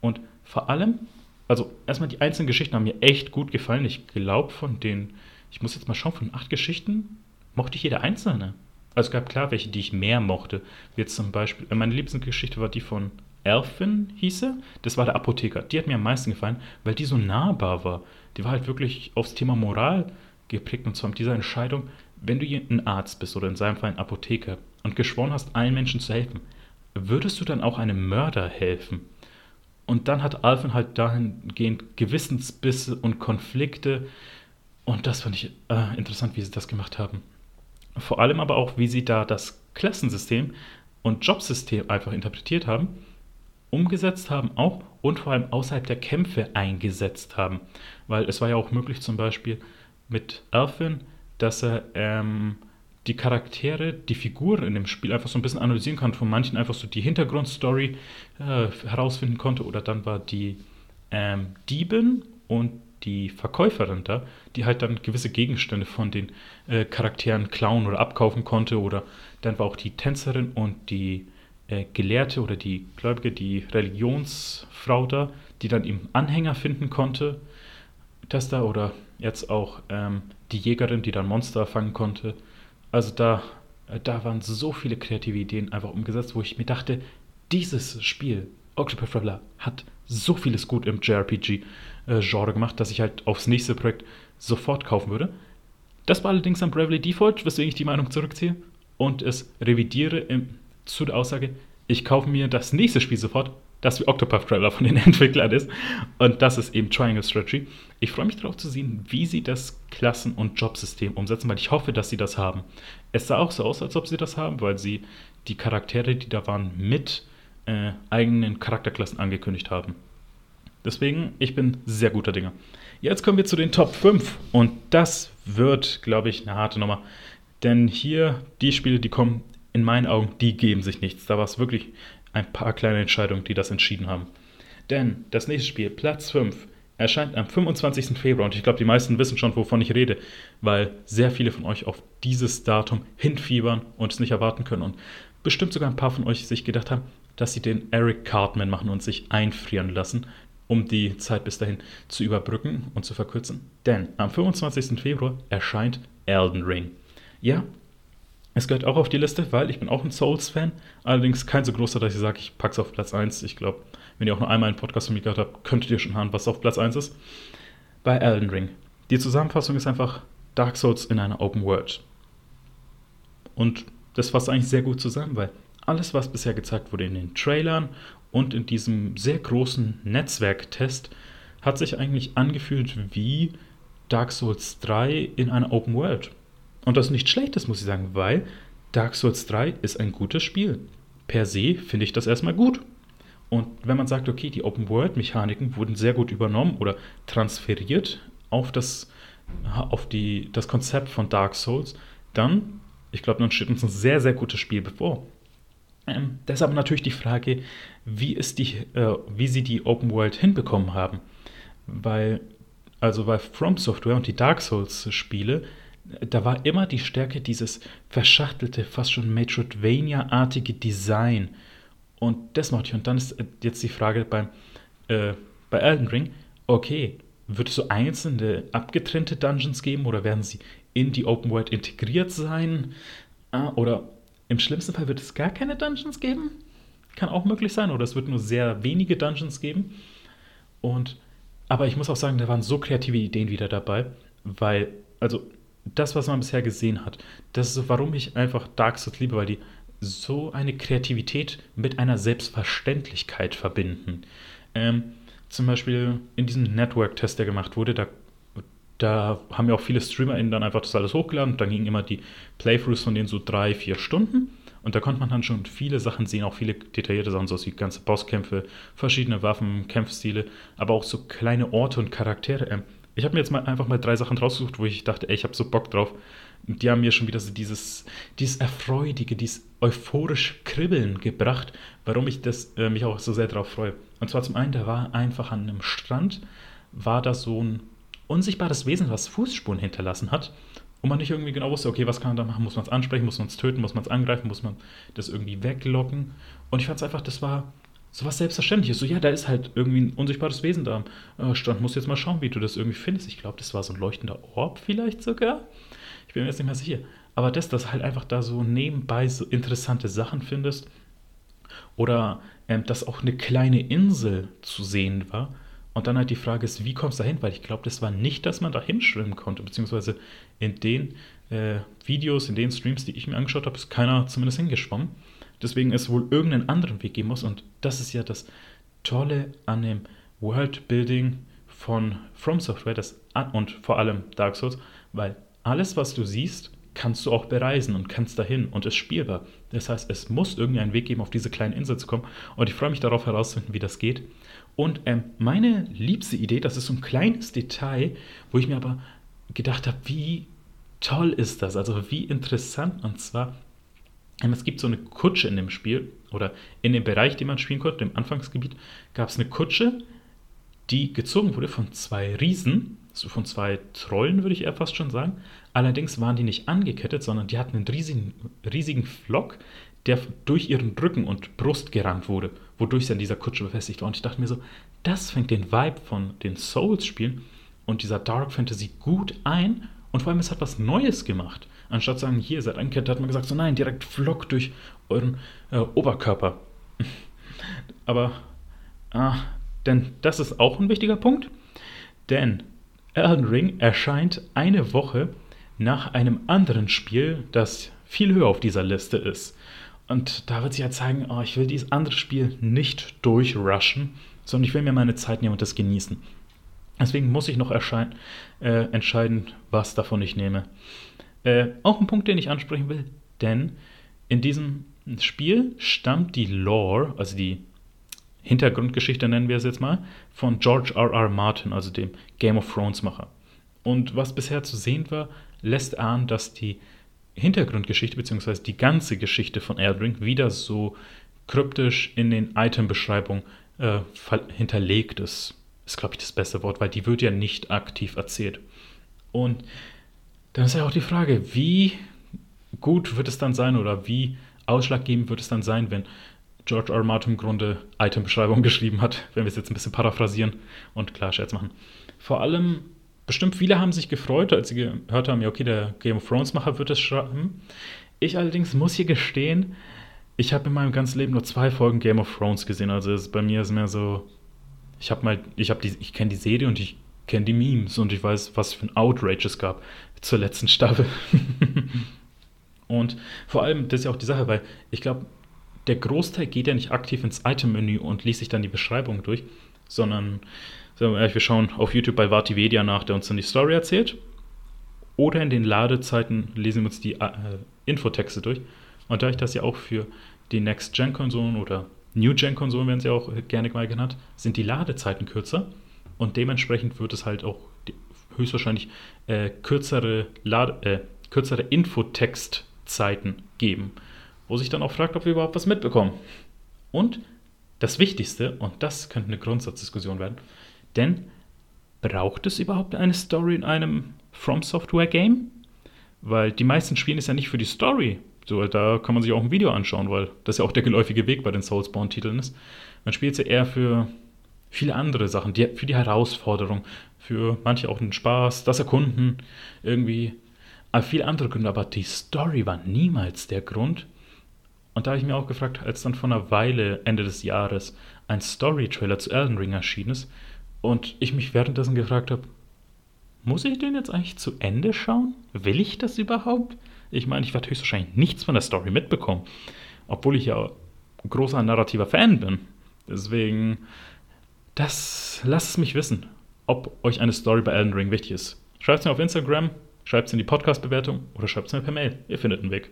Und vor allem, also erstmal die einzelnen Geschichten haben mir echt gut gefallen. Ich glaube, von den, ich muss jetzt mal schauen, von acht Geschichten mochte ich jede einzelne. Also es gab klar welche, die ich mehr mochte. Wie jetzt zum Beispiel, meine Lieblingsgeschichte war die von Elfin, hieße. Das war der Apotheker. Die hat mir am meisten gefallen, weil die so nahbar war. Die war halt wirklich aufs Thema Moral geprägt und zwar mit dieser Entscheidung, wenn du ein Arzt bist oder in seinem Fall ein Apotheker und geschworen hast, allen Menschen zu helfen, würdest du dann auch einem Mörder helfen? Und dann hat Alvin halt dahingehend Gewissensbisse und Konflikte. Und das fand ich äh, interessant, wie sie das gemacht haben. Vor allem aber auch, wie sie da das Klassensystem und Jobsystem einfach interpretiert haben, umgesetzt haben auch und vor allem außerhalb der Kämpfe eingesetzt haben. Weil es war ja auch möglich zum Beispiel, mit Elfin, dass er ähm, die Charaktere, die Figuren in dem Spiel einfach so ein bisschen analysieren kann. Von manchen einfach so die Hintergrundstory äh, herausfinden konnte. Oder dann war die ähm, Diebin und die Verkäuferin da, die halt dann gewisse Gegenstände von den äh, Charakteren klauen oder abkaufen konnte. Oder dann war auch die Tänzerin und die äh, Gelehrte oder die Gläubige, die Religionsfrau da, die dann eben Anhänger finden konnte Tester oder jetzt auch ähm, die Jägerin, die dann Monster fangen konnte. Also da, äh, da waren so viele kreative Ideen einfach umgesetzt, wo ich mir dachte, dieses Spiel, Octopath Traveler, hat so vieles gut im JRPG-Genre äh, gemacht, dass ich halt aufs nächste Projekt sofort kaufen würde. Das war allerdings am Bravely Default, weswegen ich die Meinung zurückziehe und es revidiere im, zu der Aussage, ich kaufe mir das nächste Spiel sofort, das wie Octopath Traveler von den Entwicklern ist. Und das ist eben Triangle Strategy. Ich freue mich darauf zu sehen, wie sie das Klassen- und Jobsystem umsetzen, weil ich hoffe, dass sie das haben. Es sah auch so aus, als ob sie das haben, weil sie die Charaktere, die da waren, mit äh, eigenen Charakterklassen angekündigt haben. Deswegen, ich bin sehr guter Dinger. Jetzt kommen wir zu den Top 5 und das wird, glaube ich, eine harte Nummer. Denn hier, die Spiele, die kommen, in meinen Augen, die geben sich nichts. Da war es wirklich ein paar kleine Entscheidungen, die das entschieden haben. Denn das nächste Spiel, Platz 5, erscheint am 25. Februar und ich glaube, die meisten wissen schon, wovon ich rede, weil sehr viele von euch auf dieses Datum hinfiebern und es nicht erwarten können und bestimmt sogar ein paar von euch sich gedacht haben, dass sie den Eric Cartman machen und sich einfrieren lassen, um die Zeit bis dahin zu überbrücken und zu verkürzen. Denn am 25. Februar erscheint Elden Ring. Ja, es gehört auch auf die Liste, weil ich bin auch ein Souls-Fan. Allerdings kein so großer, dass ich sage, ich packe es auf Platz 1. Ich glaube, wenn ihr auch nur einmal einen Podcast von mir gehört habt, könntet ihr schon hören, was auf Platz 1 ist. Bei Elden Ring. Die Zusammenfassung ist einfach Dark Souls in einer Open World. Und das fasst eigentlich sehr gut zusammen, weil alles, was bisher gezeigt wurde in den Trailern und in diesem sehr großen Netzwerktest, hat sich eigentlich angefühlt wie Dark Souls 3 in einer Open World. Und das ist nichts Schlechtes, muss ich sagen, weil Dark Souls 3 ist ein gutes Spiel. Per se finde ich das erstmal gut. Und wenn man sagt, okay, die Open-World-Mechaniken wurden sehr gut übernommen oder transferiert auf das, auf die, das Konzept von Dark Souls, dann, ich glaube, dann steht uns ein sehr, sehr gutes Spiel bevor. Ähm, deshalb natürlich die Frage, wie, ist die, äh, wie sie die Open World hinbekommen haben. Weil, also bei From Software und die Dark Souls-Spiele da war immer die Stärke dieses verschachtelte, fast schon Metroidvania-artige Design. Und das mochte ich. Und dann ist äh, jetzt die Frage beim, äh, bei Elden Ring, okay, wird es so einzelne abgetrennte Dungeons geben oder werden sie in die Open World integriert sein? Ah, oder im schlimmsten Fall wird es gar keine Dungeons geben? Kann auch möglich sein. Oder es wird nur sehr wenige Dungeons geben. Und, aber ich muss auch sagen, da waren so kreative Ideen wieder dabei, weil, also das, was man bisher gesehen hat, das ist so, warum ich einfach Dark Souls liebe, weil die so eine Kreativität mit einer Selbstverständlichkeit verbinden. Ähm, zum Beispiel in diesem Network-Test, der gemacht wurde, da, da haben ja auch viele StreamerInnen dann einfach das alles hochgeladen dann gingen immer die Playthroughs von denen so drei, vier Stunden. Und da konnte man dann schon viele Sachen sehen, auch viele detaillierte Sachen, so wie ganze Bosskämpfe, verschiedene Waffen, Kampfstile, aber auch so kleine Orte und Charaktere. Ähm, ich habe mir jetzt mal einfach mal drei Sachen rausgesucht, wo ich dachte, ey, ich habe so Bock drauf. Und die haben mir schon wieder so dieses, dieses erfreudige, dieses euphorische Kribbeln gebracht, warum ich das, äh, mich auch so sehr drauf freue. Und zwar zum einen, da war einfach an einem Strand, war da so ein unsichtbares Wesen, was Fußspuren hinterlassen hat. Und man nicht irgendwie genau wusste, okay, was kann man da machen? Muss man es ansprechen? Muss man es töten? Muss man es angreifen? Muss man das irgendwie weglocken? Und ich fand es einfach, das war so was Selbstverständliches. So, ja, da ist halt irgendwie ein unsichtbares Wesen da am äh, Stand. Muss jetzt mal schauen, wie du das irgendwie findest. Ich glaube, das war so ein leuchtender Orb vielleicht sogar. Ich bin mir jetzt nicht mehr sicher. Aber das, dass halt einfach da so nebenbei so interessante Sachen findest. Oder ähm, dass auch eine kleine Insel zu sehen war. Und dann halt die Frage ist, wie kommst du da hin? Weil ich glaube, das war nicht, dass man da hinschwimmen konnte. Beziehungsweise in den äh, Videos, in den Streams, die ich mir angeschaut habe, ist keiner zumindest hingeschwommen. Deswegen es wohl irgendeinen anderen Weg geben muss. Und das ist ja das Tolle an dem Worldbuilding von From Software das, und vor allem Dark Souls, weil alles, was du siehst, kannst du auch bereisen und kannst dahin und ist spielbar. Das heißt, es muss irgendeinen Weg geben, auf diese kleine Insel zu kommen. Und ich freue mich darauf herauszufinden, wie das geht. Und ähm, meine liebste Idee, das ist so ein kleines Detail, wo ich mir aber gedacht habe, wie toll ist das? Also wie interessant. Und zwar es gibt so eine Kutsche in dem Spiel oder in dem Bereich, den man spielen konnte, im Anfangsgebiet, gab es eine Kutsche, die gezogen wurde von zwei Riesen, so von zwei Trollen, würde ich eher fast schon sagen. Allerdings waren die nicht angekettet, sondern die hatten einen riesigen, riesigen Flock, der durch ihren Rücken und Brust gerannt wurde, wodurch sie an dieser Kutsche befestigt war. Und ich dachte mir so, das fängt den Vibe von den Souls-Spielen und dieser Dark Fantasy gut ein und vor allem es hat was Neues gemacht. Anstatt zu sagen, hier seid eingekehrt, hat man gesagt, so nein, direkt Vlog durch euren äh, Oberkörper. Aber, ah, denn das ist auch ein wichtiger Punkt, denn Elden Ring erscheint eine Woche nach einem anderen Spiel, das viel höher auf dieser Liste ist. Und da wird sich ja zeigen, oh, ich will dieses andere Spiel nicht durchrushen, sondern ich will mir meine Zeit nehmen und das genießen. Deswegen muss ich noch äh, entscheiden, was davon ich nehme. Äh, auch ein Punkt, den ich ansprechen will, denn in diesem Spiel stammt die Lore, also die Hintergrundgeschichte nennen wir es jetzt mal, von George R. R. Martin, also dem Game of Thrones Macher. Und was bisher zu sehen war, lässt ahnen, dass die Hintergrundgeschichte bzw. die ganze Geschichte von Elden Ring wieder so kryptisch in den Item-Beschreibungen äh, hinterlegt ist. Ist, glaube ich, das beste Wort, weil die wird ja nicht aktiv erzählt. Und dann ist ja auch die Frage, wie gut wird es dann sein oder wie ausschlaggebend wird es dann sein, wenn George. R. Martin im Grunde Item-Beschreibung geschrieben hat, wenn wir es jetzt ein bisschen paraphrasieren und klar Scherz machen. Vor allem, bestimmt viele haben sich gefreut, als sie gehört haben, ja, okay, der Game of Thrones-Macher wird es schreiben. Ich allerdings muss hier gestehen, ich habe in meinem ganzen Leben nur zwei Folgen Game of Thrones gesehen. Also ist, bei mir ist mehr so, ich habe mal, ich habe die, ich kenne die Serie und ich kenne die Memes und ich weiß, was für ein Outrage es gab zur letzten Staffel. und vor allem, das ist ja auch die Sache, weil ich glaube, der Großteil geht ja nicht aktiv ins Item-Menü und liest sich dann die Beschreibung durch, sondern wir schauen auf YouTube bei Vartivedia nach, der uns dann die Story erzählt. Oder in den Ladezeiten lesen wir uns die äh, Infotexte durch. Und da ich das ja auch für die Next-Gen-Konsolen oder New-Gen-Konsolen werden sie auch gerne mal genannt, sind die Ladezeiten kürzer. Und dementsprechend wird es halt auch höchstwahrscheinlich äh, kürzere, äh, kürzere Infotextzeiten geben wo sich dann auch fragt, ob wir überhaupt was mitbekommen. Und das Wichtigste, und das könnte eine Grundsatzdiskussion werden, denn braucht es überhaupt eine Story in einem From Software Game? Weil die meisten spielen es ja nicht für die Story. So, da kann man sich auch ein Video anschauen, weil das ja auch der geläufige Weg bei den Soulspawn-Titeln ist. Man spielt es ja eher für viele andere Sachen, die, für die Herausforderung, für manche auch den Spaß, das Erkunden, irgendwie, aber viele andere Gründe. Aber die Story war niemals der Grund, und da habe ich mir auch gefragt, als dann vor einer Weile, Ende des Jahres, ein Story-Trailer zu Elden Ring erschienen ist und ich mich währenddessen gefragt habe, muss ich den jetzt eigentlich zu Ende schauen? Will ich das überhaupt? Ich meine, ich werde höchstwahrscheinlich nichts von der Story mitbekommen, obwohl ich ja großer narrativer Fan bin. Deswegen, das lasst es mich wissen, ob euch eine Story bei Elden Ring wichtig ist. Schreibt es mir auf Instagram, schreibt es in die Podcast-Bewertung oder schreibt es mir per Mail. Ihr findet einen Weg.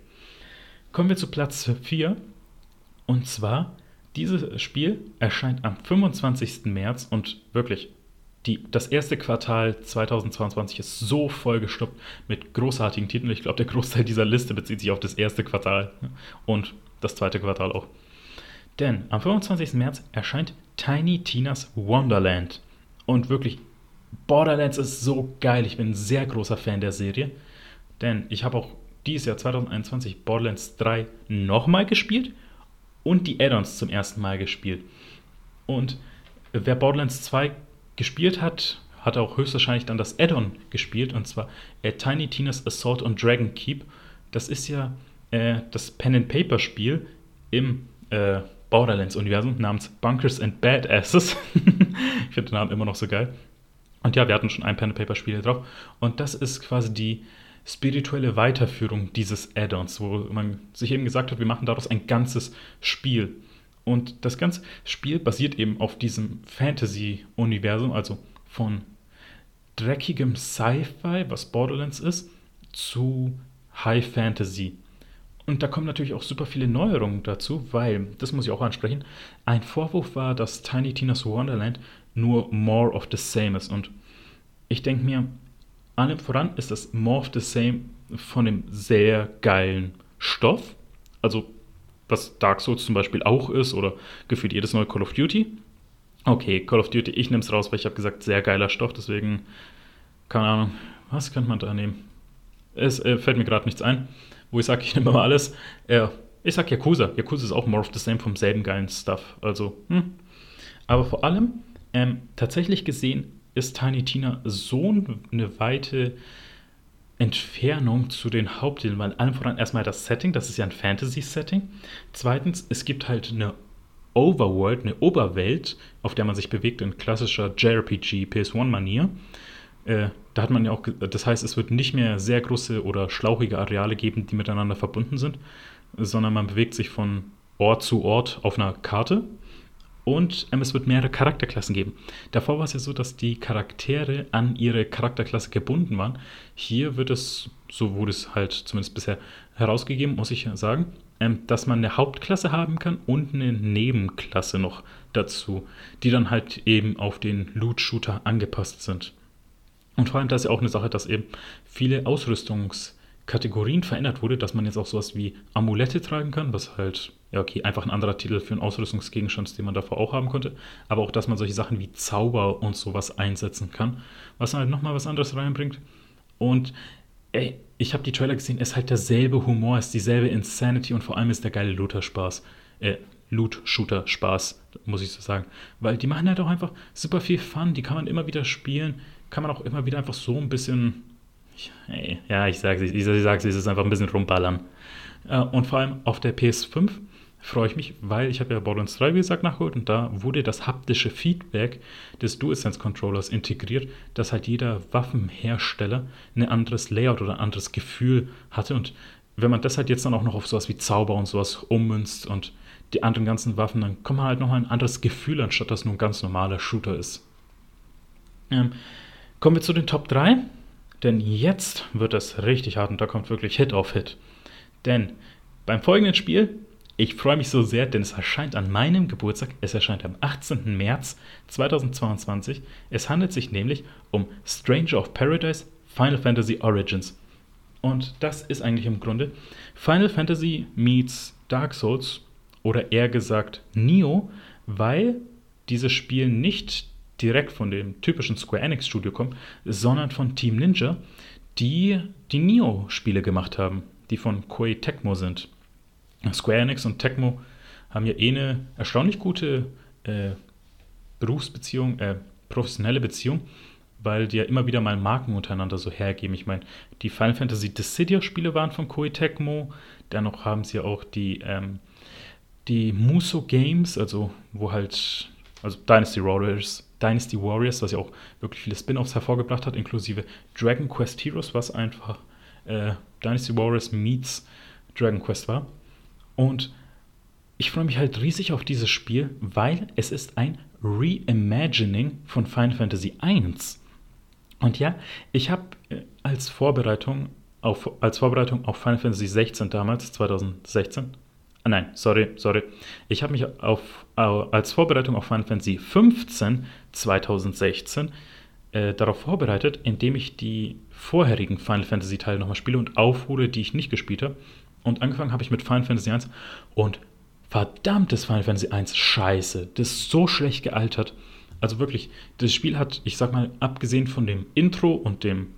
Kommen wir zu Platz 4. Und zwar, dieses Spiel erscheint am 25. März und wirklich, die, das erste Quartal 2022 ist so vollgestopft mit großartigen Titeln. Ich glaube, der Großteil dieser Liste bezieht sich auf das erste Quartal und das zweite Quartal auch. Denn am 25. März erscheint Tiny Tinas Wonderland. Und wirklich, Borderlands ist so geil. Ich bin ein sehr großer Fan der Serie. Denn ich habe auch dieses Jahr 2021 Borderlands 3 nochmal gespielt und die Add-ons zum ersten Mal gespielt. Und wer Borderlands 2 gespielt hat, hat auch höchstwahrscheinlich dann das Add-on gespielt und zwar äh, Tiny Tina's Assault on Dragon Keep. Das ist ja äh, das Pen-and-Paper-Spiel im äh, Borderlands-Universum namens Bunkers and Badasses. ich finde den Namen immer noch so geil. Und ja, wir hatten schon ein Pen-and-Paper-Spiel drauf. Und das ist quasi die spirituelle Weiterführung dieses Add-ons, wo man sich eben gesagt hat, wir machen daraus ein ganzes Spiel. Und das ganze Spiel basiert eben auf diesem Fantasy-Universum, also von dreckigem Sci-Fi, was Borderlands ist, zu High Fantasy. Und da kommen natürlich auch super viele Neuerungen dazu, weil, das muss ich auch ansprechen, ein Vorwurf war, dass Tiny Tina's Wonderland nur more of the same ist. Und ich denke mir, allem voran ist das More of the Same von dem sehr geilen Stoff. Also, was Dark Souls zum Beispiel auch ist oder gefühlt jedes neue Call of Duty. Okay, Call of Duty, ich nehme es raus, weil ich habe gesagt, sehr geiler Stoff, deswegen, keine Ahnung, was könnte man da nehmen? Es äh, fällt mir gerade nichts ein, wo ich sage, ich nehme mal alles. Äh, ich sage Yakuza. Yakuza ist auch More of the Same vom selben geilen Stuff. Also, hm. Aber vor allem, ähm, tatsächlich gesehen, ist Tiny Tina so eine weite Entfernung zu den Hauptdelen, weil allem voran erstmal das Setting, das ist ja ein Fantasy-Setting. Zweitens, es gibt halt eine Overworld, eine Oberwelt, auf der man sich bewegt in klassischer JRPG PS1-Manier. Äh, da hat man ja auch, das heißt, es wird nicht mehr sehr große oder schlauchige Areale geben, die miteinander verbunden sind, sondern man bewegt sich von Ort zu Ort auf einer Karte und ähm, es wird mehrere Charakterklassen geben. Davor war es ja so, dass die Charaktere an ihre Charakterklasse gebunden waren. Hier wird es, so wurde es halt zumindest bisher herausgegeben, muss ich sagen, ähm, dass man eine Hauptklasse haben kann und eine Nebenklasse noch dazu, die dann halt eben auf den Loot-Shooter angepasst sind. Und vor allem das ist ja auch eine Sache, dass eben viele Ausrüstungskategorien verändert wurde, dass man jetzt auch sowas wie Amulette tragen kann, was halt, ja okay, einfach ein anderer Titel für einen Ausrüstungsgegenstand, den man davor auch haben konnte, aber auch, dass man solche Sachen wie Zauber und sowas einsetzen kann, was halt nochmal was anderes reinbringt. Und ey, ich habe die Trailer gesehen, es ist halt derselbe Humor, es ist dieselbe Insanity und vor allem ist der geile Looter-Spaß. Äh, Loot-Shooter-Spaß, muss ich so sagen. Weil die machen halt auch einfach super viel Fun, die kann man immer wieder spielen kann man auch immer wieder einfach so ein bisschen, hey, ja, ich sage es, ich, ich sag's, es ist einfach ein bisschen rumballern. Äh, und vor allem auf der PS5 freue ich mich, weil ich habe ja Borderlands 3, wie gesagt, nachgeholt und da wurde das haptische Feedback des DualSense Controllers integriert, dass halt jeder Waffenhersteller ein anderes Layout oder ein anderes Gefühl hatte und wenn man das halt jetzt dann auch noch auf sowas wie Zauber und sowas ummünzt und die anderen ganzen Waffen, dann kommt man halt noch ein anderes Gefühl, anstatt dass nur ein ganz normaler Shooter ist. Ähm, Kommen wir zu den Top 3. Denn jetzt wird es richtig hart und da kommt wirklich Hit auf Hit. Denn beim folgenden Spiel, ich freue mich so sehr, denn es erscheint an meinem Geburtstag. Es erscheint am 18. März 2022. Es handelt sich nämlich um Stranger of Paradise Final Fantasy Origins. Und das ist eigentlich im Grunde Final Fantasy meets Dark Souls oder eher gesagt Neo, weil dieses Spiel nicht direkt von dem typischen Square Enix Studio kommt, sondern von Team Ninja, die die Neo-Spiele gemacht haben, die von Koei Tecmo sind. Square Enix und Tecmo haben ja eh eine erstaunlich gute äh, Berufsbeziehung, äh, professionelle Beziehung, weil die ja immer wieder mal Marken untereinander so hergeben. Ich meine, die Final Fantasy Dissidia-Spiele waren von Koei Tecmo, dennoch haben sie auch die, ähm, die Muso Games, also wo halt, also Dynasty Warriors Dynasty Warriors, was ja auch wirklich viele Spin-offs hervorgebracht hat, inklusive Dragon Quest Heroes, was einfach äh, Dynasty Warriors meets Dragon Quest war. Und ich freue mich halt riesig auf dieses Spiel, weil es ist ein Reimagining von Final Fantasy I. Und ja, ich habe äh, als Vorbereitung auf, als Vorbereitung auf Final Fantasy 16 damals, 2016, Ah, nein, sorry, sorry. Ich habe mich auf, als Vorbereitung auf Final Fantasy 15 2016 äh, darauf vorbereitet, indem ich die vorherigen Final Fantasy Teile nochmal spiele und aufhole, die ich nicht gespielt habe. Und angefangen habe ich mit Final Fantasy 1 und verdammtes Final Fantasy 1 scheiße. Das ist so schlecht gealtert. Also wirklich, das Spiel hat, ich sag mal, abgesehen von dem Intro und dem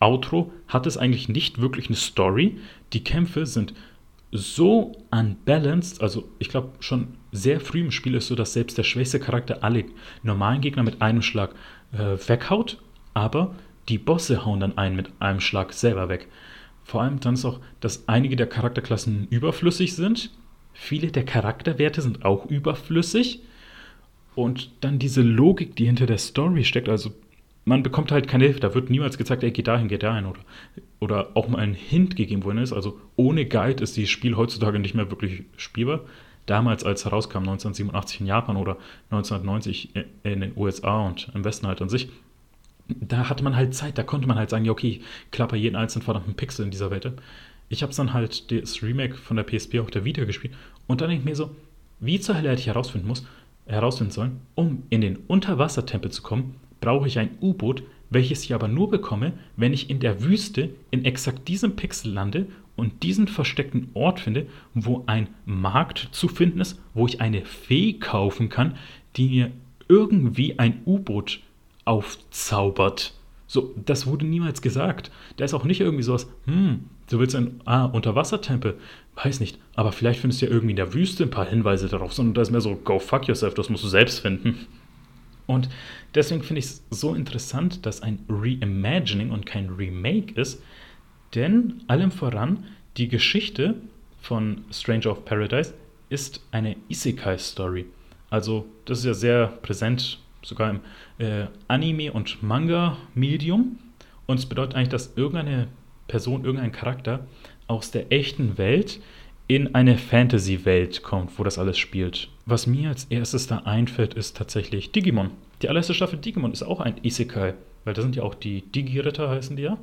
Outro, hat es eigentlich nicht wirklich eine Story. Die Kämpfe sind so unbalanced, also ich glaube schon sehr früh im Spiel ist so, dass selbst der schwächste Charakter alle normalen Gegner mit einem Schlag äh, weghaut, aber die Bosse hauen dann einen mit einem Schlag selber weg. Vor allem dann ist auch, dass einige der Charakterklassen überflüssig sind. Viele der Charakterwerte sind auch überflüssig. Und dann diese Logik, die hinter der Story steckt, also man bekommt halt keine Hilfe. Da wird niemals gezeigt, ey, geh dahin, geh dahin. Oder, oder auch mal ein Hint gegeben, wo er ist. Also ohne Guide ist dieses Spiel heutzutage nicht mehr wirklich spielbar. Damals, als herauskam, 1987 in Japan oder 1990 in den USA und im Westen halt an sich, da hatte man halt Zeit, da konnte man halt sagen, ja, okay, ich klapper jeden einzelnen verdammten Pixel in dieser Welt. Ich habe dann halt das Remake von der PSP auf der Vita gespielt und dann denke ich mir so, wie zur Hölle hätte ich herausfinden muss, herausfinden sollen, um in den Unterwassertempel zu kommen, brauche ich ein U-Boot, welches ich aber nur bekomme, wenn ich in der Wüste in exakt diesem Pixel lande und diesen versteckten Ort finde, wo ein Markt zu finden ist, wo ich eine Fee kaufen kann, die mir irgendwie ein U-Boot aufzaubert. So, das wurde niemals gesagt. Da ist auch nicht irgendwie sowas, hm, du willst ein ah, Unterwassertempel. Weiß nicht, aber vielleicht findest du ja irgendwie in der Wüste ein paar Hinweise darauf, sondern da ist mehr so, go fuck yourself, das musst du selbst finden. Und deswegen finde ich es so interessant, dass ein Reimagining und kein Remake ist, denn allem voran die Geschichte von Stranger of Paradise ist eine Isekai-Story. Also das ist ja sehr präsent, sogar im äh, Anime- und Manga-Medium. Und es bedeutet eigentlich, dass irgendeine Person, irgendein Charakter aus der echten Welt in eine Fantasy-Welt kommt, wo das alles spielt. Was mir als erstes da einfällt, ist tatsächlich Digimon. Die allererste Staffel Digimon ist auch ein Isekai, weil da sind ja auch die Digi-Ritter, heißen die ja,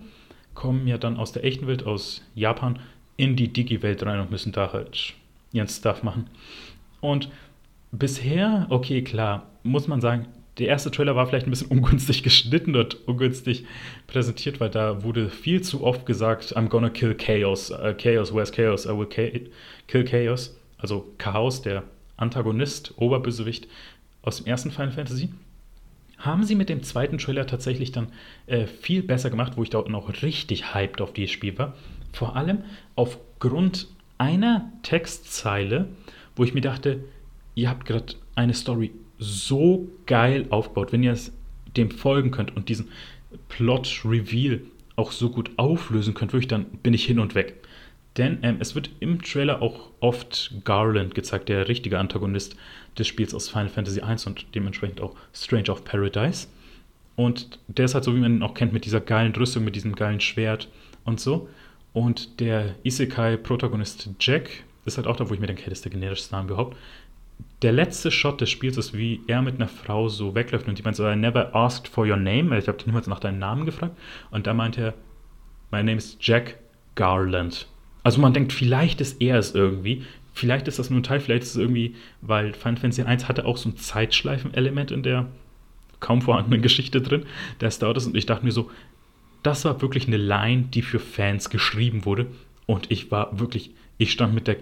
kommen ja dann aus der echten Welt, aus Japan, in die Digi-Welt rein und müssen da halt ihren Stuff machen. Und bisher, okay, klar, muss man sagen, der erste Trailer war vielleicht ein bisschen ungünstig geschnitten und ungünstig präsentiert, weil da wurde viel zu oft gesagt, I'm gonna kill Chaos. Uh, Chaos, where's Chaos? I will kill Chaos. Also Chaos, der Antagonist, Oberbösewicht aus dem ersten Final Fantasy. Haben sie mit dem zweiten Trailer tatsächlich dann äh, viel besser gemacht, wo ich da noch richtig hyped auf dieses Spiel war. Vor allem aufgrund einer Textzeile, wo ich mir dachte, ihr habt gerade eine Story so geil aufgebaut, wenn ihr es dem folgen könnt und diesen Plot-Reveal auch so gut auflösen könnt, wirklich, dann bin ich hin und weg. Denn ähm, es wird im Trailer auch oft Garland gezeigt, der richtige Antagonist des Spiels aus Final Fantasy I und dementsprechend auch Strange of Paradise. Und der ist halt so, wie man ihn auch kennt, mit dieser geilen Rüstung, mit diesem geilen Schwert und so. Und der Isekai-Protagonist Jack ist halt auch da, wo ich mir denke, hey, das ist der generischste Name überhaupt der letzte Shot des Spiels ist, wie er mit einer Frau so wegläuft und die meint so, I never asked for your name. Ich habe niemals nach deinem Namen gefragt. Und da meint er, my name is Jack Garland. Also man denkt, vielleicht ist er es irgendwie. Vielleicht ist das nur ein Teil, vielleicht ist es irgendwie, weil Final Fantasy 1 hatte auch so ein Zeitschleifen-Element in der kaum vorhandenen Geschichte drin. Das dauert es und ich dachte mir so, das war wirklich eine Line, die für Fans geschrieben wurde. Und ich war wirklich, ich stand mit der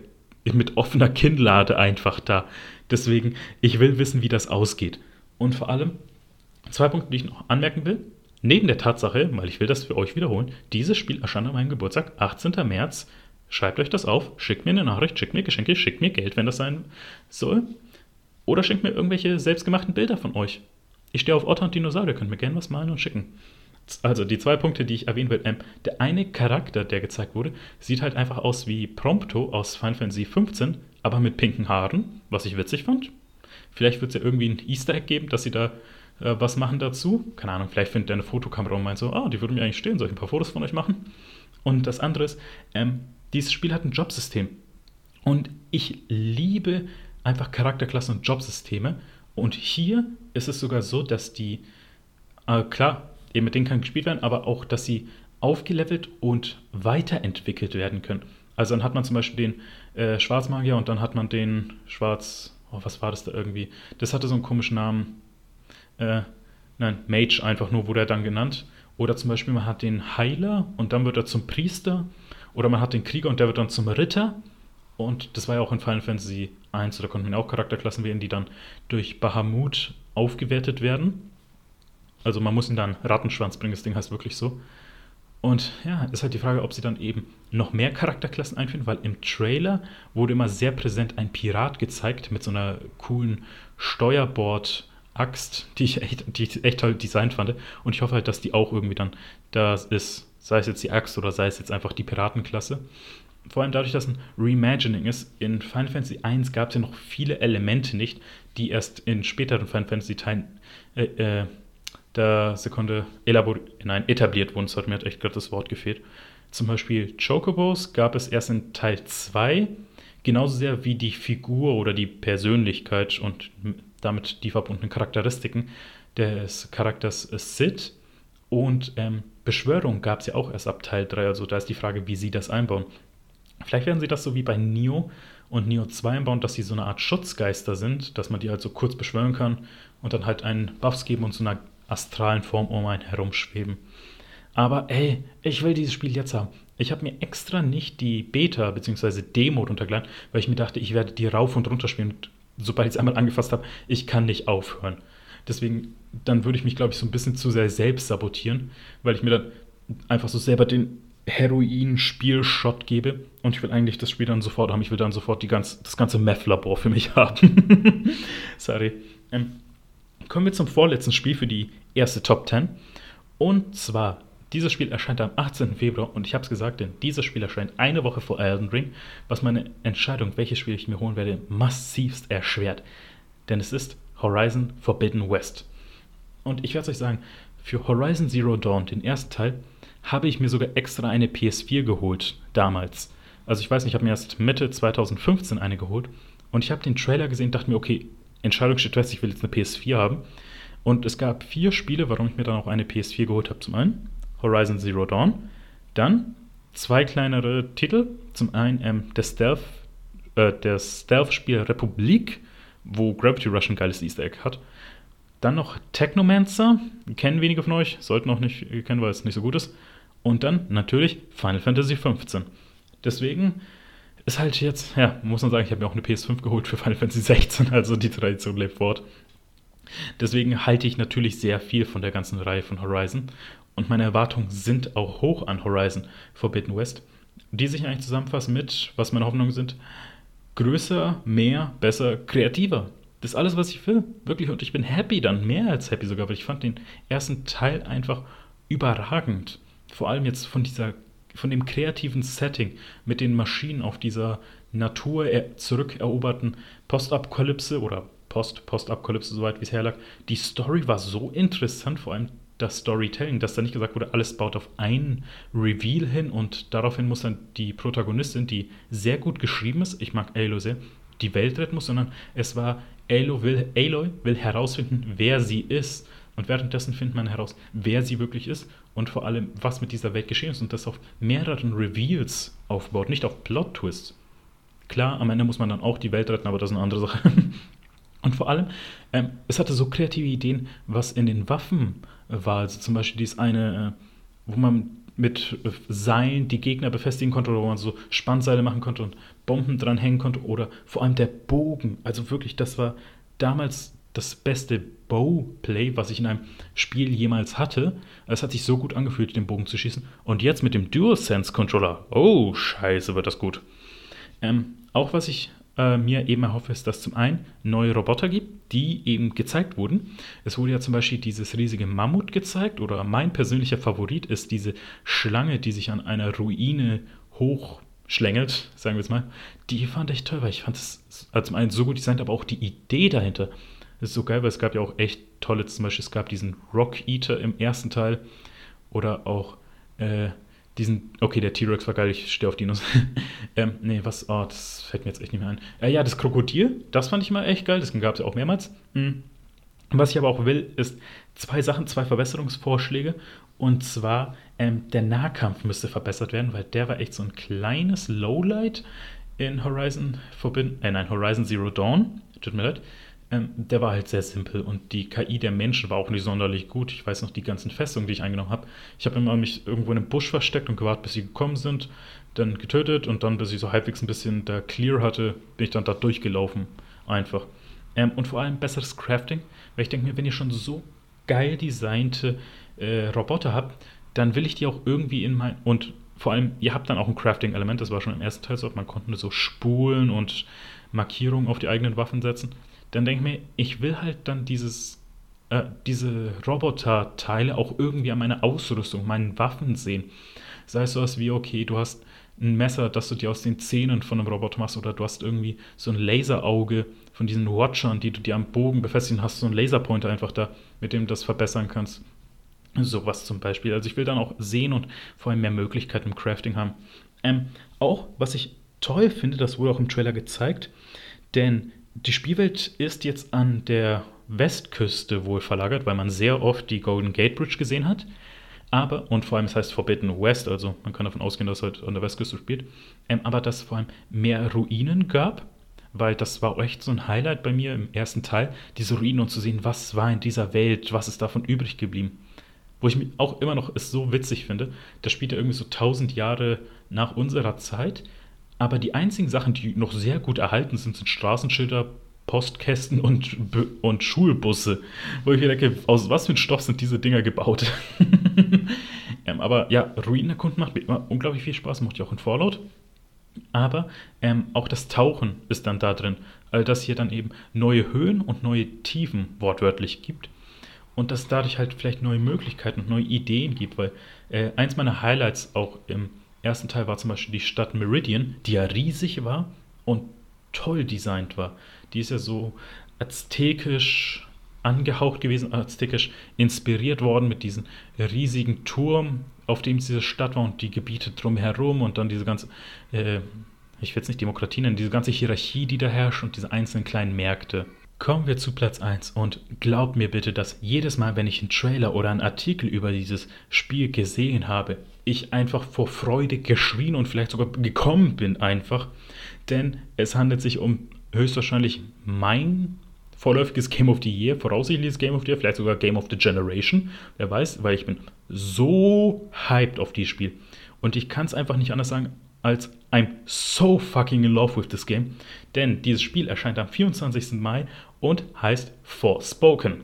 mit offener Kinnlade einfach da. Deswegen, ich will wissen, wie das ausgeht. Und vor allem, zwei Punkte, die ich noch anmerken will. Neben der Tatsache, weil ich will das für euch wiederholen, dieses Spiel erscheint an meinem Geburtstag, 18. März. Schreibt euch das auf, schickt mir eine Nachricht, schickt mir Geschenke, schickt mir Geld, wenn das sein soll. Oder schickt mir irgendwelche selbstgemachten Bilder von euch. Ich stehe auf Otter und Dinosaurier, könnt mir gerne was malen und schicken. Also die zwei Punkte, die ich erwähnen will. Ähm, der eine Charakter, der gezeigt wurde, sieht halt einfach aus wie Prompto aus Final Fantasy 15, aber mit pinken Haaren, was ich witzig fand. Vielleicht wird es ja irgendwie ein Easter Egg geben, dass sie da äh, was machen dazu. Keine Ahnung, vielleicht findet er eine Fotokamera und meint so, ah, die würden mir eigentlich stehen, soll ich ein paar Fotos von euch machen? Und das andere ist, ähm, dieses Spiel hat ein Jobsystem. Und ich liebe einfach Charakterklassen und Jobsysteme. Und hier ist es sogar so, dass die, äh, klar, eben mit denen kann gespielt werden, aber auch, dass sie aufgelevelt und weiterentwickelt werden können. Also dann hat man zum Beispiel den äh, Schwarzmagier und dann hat man den Schwarz, oh, was war das da irgendwie? Das hatte so einen komischen Namen. Äh, nein, Mage einfach nur wurde er dann genannt. Oder zum Beispiel man hat den Heiler und dann wird er zum Priester. Oder man hat den Krieger und der wird dann zum Ritter. Und das war ja auch in Final Fantasy 1, da konnten wir auch Charakterklassen wählen, die dann durch Bahamut aufgewertet werden. Also man muss ihn dann Rattenschwanz bringen, das Ding heißt wirklich so. Und ja, ist halt die Frage, ob sie dann eben noch mehr Charakterklassen einführen, weil im Trailer wurde immer sehr präsent ein Pirat gezeigt mit so einer coolen Steuerbord-Axt, die ich echt, die ich echt toll designt fand. Und ich hoffe halt, dass die auch irgendwie dann da ist, sei es jetzt die Axt oder sei es jetzt einfach die Piratenklasse. Vor allem dadurch, dass ein Reimagining ist. In Final Fantasy I gab es ja noch viele Elemente nicht, die erst in späteren Final Fantasy Teilen äh, äh, der Sekunde nein, etabliert wurden. Mir hat echt gerade das Wort gefehlt. Zum Beispiel Chocobos gab es erst in Teil 2, genauso sehr wie die Figur oder die Persönlichkeit und damit die verbundenen Charakteristiken des Charakters Sid. Und ähm, Beschwörung gab es ja auch erst ab Teil 3, also da ist die Frage, wie sie das einbauen. Vielleicht werden sie das so wie bei Neo und Neo 2 einbauen, dass sie so eine Art Schutzgeister sind, dass man die halt so kurz beschwören kann und dann halt einen Buffs geben und so einer astralen Form um einen herumschweben. Aber ey, ich will dieses Spiel jetzt haben. Ich habe mir extra nicht die Beta bzw. Demo runtergeladen, weil ich mir dachte, ich werde die rauf und runter spielen. Und sobald ich es einmal angefasst habe, ich kann nicht aufhören. Deswegen, dann würde ich mich, glaube ich, so ein bisschen zu sehr selbst sabotieren, weil ich mir dann einfach so selber den Heroin-Spiel-Shot gebe. Und ich will eigentlich das Spiel dann sofort haben. Ich will dann sofort die ganz, das ganze Meth-Labor für mich haben. Sorry. Ähm, Kommen wir zum vorletzten Spiel für die erste Top 10. Und zwar, dieses Spiel erscheint am 18. Februar und ich habe es gesagt, denn dieses Spiel erscheint eine Woche vor Elden Ring, was meine Entscheidung, welches Spiel ich mir holen werde, massivst erschwert. Denn es ist Horizon Forbidden West. Und ich werde euch sagen, für Horizon Zero Dawn, den ersten Teil, habe ich mir sogar extra eine PS4 geholt, damals. Also ich weiß nicht, ich habe mir erst Mitte 2015 eine geholt und ich habe den Trailer gesehen und dachte mir, okay, Entscheidung steht fest, ich will jetzt eine PS4 haben. Und es gab vier Spiele, warum ich mir dann auch eine PS4 geholt habe. Zum einen Horizon Zero Dawn, dann zwei kleinere Titel. Zum einen ähm, das Stealth, äh, das Stealth-Spiel Republik, wo Gravity Rush ein geiles Easter Egg hat. Dann noch Technomancer, kennen wenige von euch, sollten auch nicht kennen, weil es nicht so gut ist. Und dann natürlich Final Fantasy XV. Deswegen ist halt jetzt, ja, muss man sagen, ich habe mir auch eine PS5 geholt für Final Fantasy 16, also die Tradition lebt fort. Deswegen halte ich natürlich sehr viel von der ganzen Reihe von Horizon und meine Erwartungen sind auch hoch an Horizon Forbidden West, die sich eigentlich zusammenfassen mit, was meine Hoffnungen sind, größer, mehr, besser, kreativer. Das ist alles, was ich will, wirklich. Und ich bin happy dann, mehr als happy sogar, weil ich fand den ersten Teil einfach überragend. Vor allem jetzt von dieser von dem kreativen Setting mit den Maschinen auf dieser Natur zurückeroberten Postapokalypse oder Post-Postapokalypse, soweit wie es herlag. Die Story war so interessant, vor allem das Storytelling, dass da nicht gesagt wurde, alles baut auf einen Reveal hin und daraufhin muss dann die Protagonistin, die sehr gut geschrieben ist, ich mag Aloy sehr, die Welt retten muss, sondern es war, Aloy will, Aloy will herausfinden, wer sie ist und währenddessen findet man heraus, wer sie wirklich ist und vor allem, was mit dieser Welt geschehen ist und das auf mehreren Reveals aufbaut, nicht auf Plot-Twists. Klar, am Ende muss man dann auch die Welt retten, aber das ist eine andere Sache. Und vor allem, ähm, es hatte so kreative Ideen, was in den Waffen war. Also zum Beispiel dieses eine, äh, wo man mit Seilen die Gegner befestigen konnte oder wo man so Spannseile machen konnte und Bomben dranhängen konnte oder vor allem der Bogen. Also wirklich, das war damals das beste Bowplay, was ich in einem Spiel jemals hatte. Es hat sich so gut angefühlt, den Bogen zu schießen. Und jetzt mit dem DualSense-Controller. Oh, scheiße, wird das gut. Ähm, auch was ich äh, mir eben erhoffe, ist, dass zum einen neue Roboter gibt, die eben gezeigt wurden. Es wurde ja zum Beispiel dieses riesige Mammut gezeigt oder mein persönlicher Favorit ist diese Schlange, die sich an einer Ruine hochschlängelt, sagen wir es mal. Die fand ich toll, weil ich fand es zum einen so gut designt, aber auch die Idee dahinter ist so geil, weil es gab ja auch echt tolle, zum Beispiel es gab diesen Rock Eater im ersten Teil oder auch äh, diesen, okay, der T-Rex war geil, ich stehe auf Dinos. ähm, nee, was, oh, das fällt mir jetzt echt nicht mehr ein. Äh, ja, das Krokodil, das fand ich mal echt geil, das gab es ja auch mehrmals. Mhm. Was ich aber auch will, ist zwei Sachen, zwei Verbesserungsvorschläge. Und zwar, ähm, der Nahkampf müsste verbessert werden, weil der war echt so ein kleines Lowlight in Horizon Forbidden, äh, nein, Horizon Zero Dawn. Tut mir leid ähm, der war halt sehr simpel und die KI der Menschen war auch nicht sonderlich gut. Ich weiß noch die ganzen Festungen, die ich eingenommen habe. Ich habe immer mich irgendwo in einem Busch versteckt und gewartet, bis sie gekommen sind, dann getötet und dann, bis ich so halbwegs ein bisschen da clear hatte, bin ich dann da durchgelaufen. Einfach. Ähm, und vor allem besseres Crafting, weil ich denke mir, wenn ihr schon so geil designte äh, Roboter habt, dann will ich die auch irgendwie in mein. Und vor allem, ihr habt dann auch ein Crafting-Element, das war schon im ersten Teil so, man konnte so Spulen und Markierungen auf die eigenen Waffen setzen dann denke ich mir, ich will halt dann dieses, äh, diese Roboter-Teile auch irgendwie an meiner Ausrüstung, meinen Waffen sehen. Sei es sowas wie, okay, du hast ein Messer, das du dir aus den Zähnen von einem Roboter machst, oder du hast irgendwie so ein Laserauge von diesen Watchern, die du dir am Bogen befestigen hast, so ein Laserpointer einfach da, mit dem du das verbessern kannst. Sowas zum Beispiel. Also ich will dann auch sehen und vor allem mehr Möglichkeiten im Crafting haben. Ähm, auch, was ich toll finde, das wurde auch im Trailer gezeigt, denn die Spielwelt ist jetzt an der Westküste wohl verlagert, weil man sehr oft die Golden Gate Bridge gesehen hat. Aber, und vor allem es heißt Forbidden West, also man kann davon ausgehen, dass es halt an der Westküste spielt, ähm, aber dass es vor allem mehr Ruinen gab, weil das war echt so ein Highlight bei mir im ersten Teil, diese Ruinen und zu sehen, was war in dieser Welt, was ist davon übrig geblieben. Wo ich mich auch immer noch es so witzig finde, das spielt ja irgendwie so tausend Jahre nach unserer Zeit aber die einzigen Sachen, die noch sehr gut erhalten sind, sind Straßenschilder, Postkästen und, und Schulbusse. Wo ich mir denke, aus was für einem Stoff sind diese Dinger gebaut? ähm, aber ja, Ruinenerkunden macht mir immer unglaublich viel Spaß, macht ja auch in Fallout. aber ähm, auch das Tauchen ist dann da drin, also dass hier dann eben neue Höhen und neue Tiefen wortwörtlich gibt und dass dadurch halt vielleicht neue Möglichkeiten und neue Ideen gibt, weil äh, eins meiner Highlights auch im ersten Teil war zum Beispiel die Stadt Meridian, die ja riesig war und toll designt war. Die ist ja so aztekisch angehaucht gewesen, aztekisch inspiriert worden mit diesem riesigen Turm, auf dem diese Stadt war und die Gebiete drumherum und dann diese ganze, äh, ich will es nicht Demokratie nennen, diese ganze Hierarchie, die da herrscht und diese einzelnen kleinen Märkte. Kommen wir zu Platz 1 und glaubt mir bitte, dass jedes Mal, wenn ich einen Trailer oder einen Artikel über dieses Spiel gesehen habe, ich einfach vor Freude geschrien und vielleicht sogar gekommen bin einfach, denn es handelt sich um höchstwahrscheinlich mein vorläufiges Game of the Year, voraussichtliches Game of the Year, vielleicht sogar Game of the Generation, wer weiß, weil ich bin so hyped auf dieses Spiel. Und ich kann es einfach nicht anders sagen, als I'm so fucking in love with this game. Denn dieses Spiel erscheint am 24. Mai und heißt Forspoken.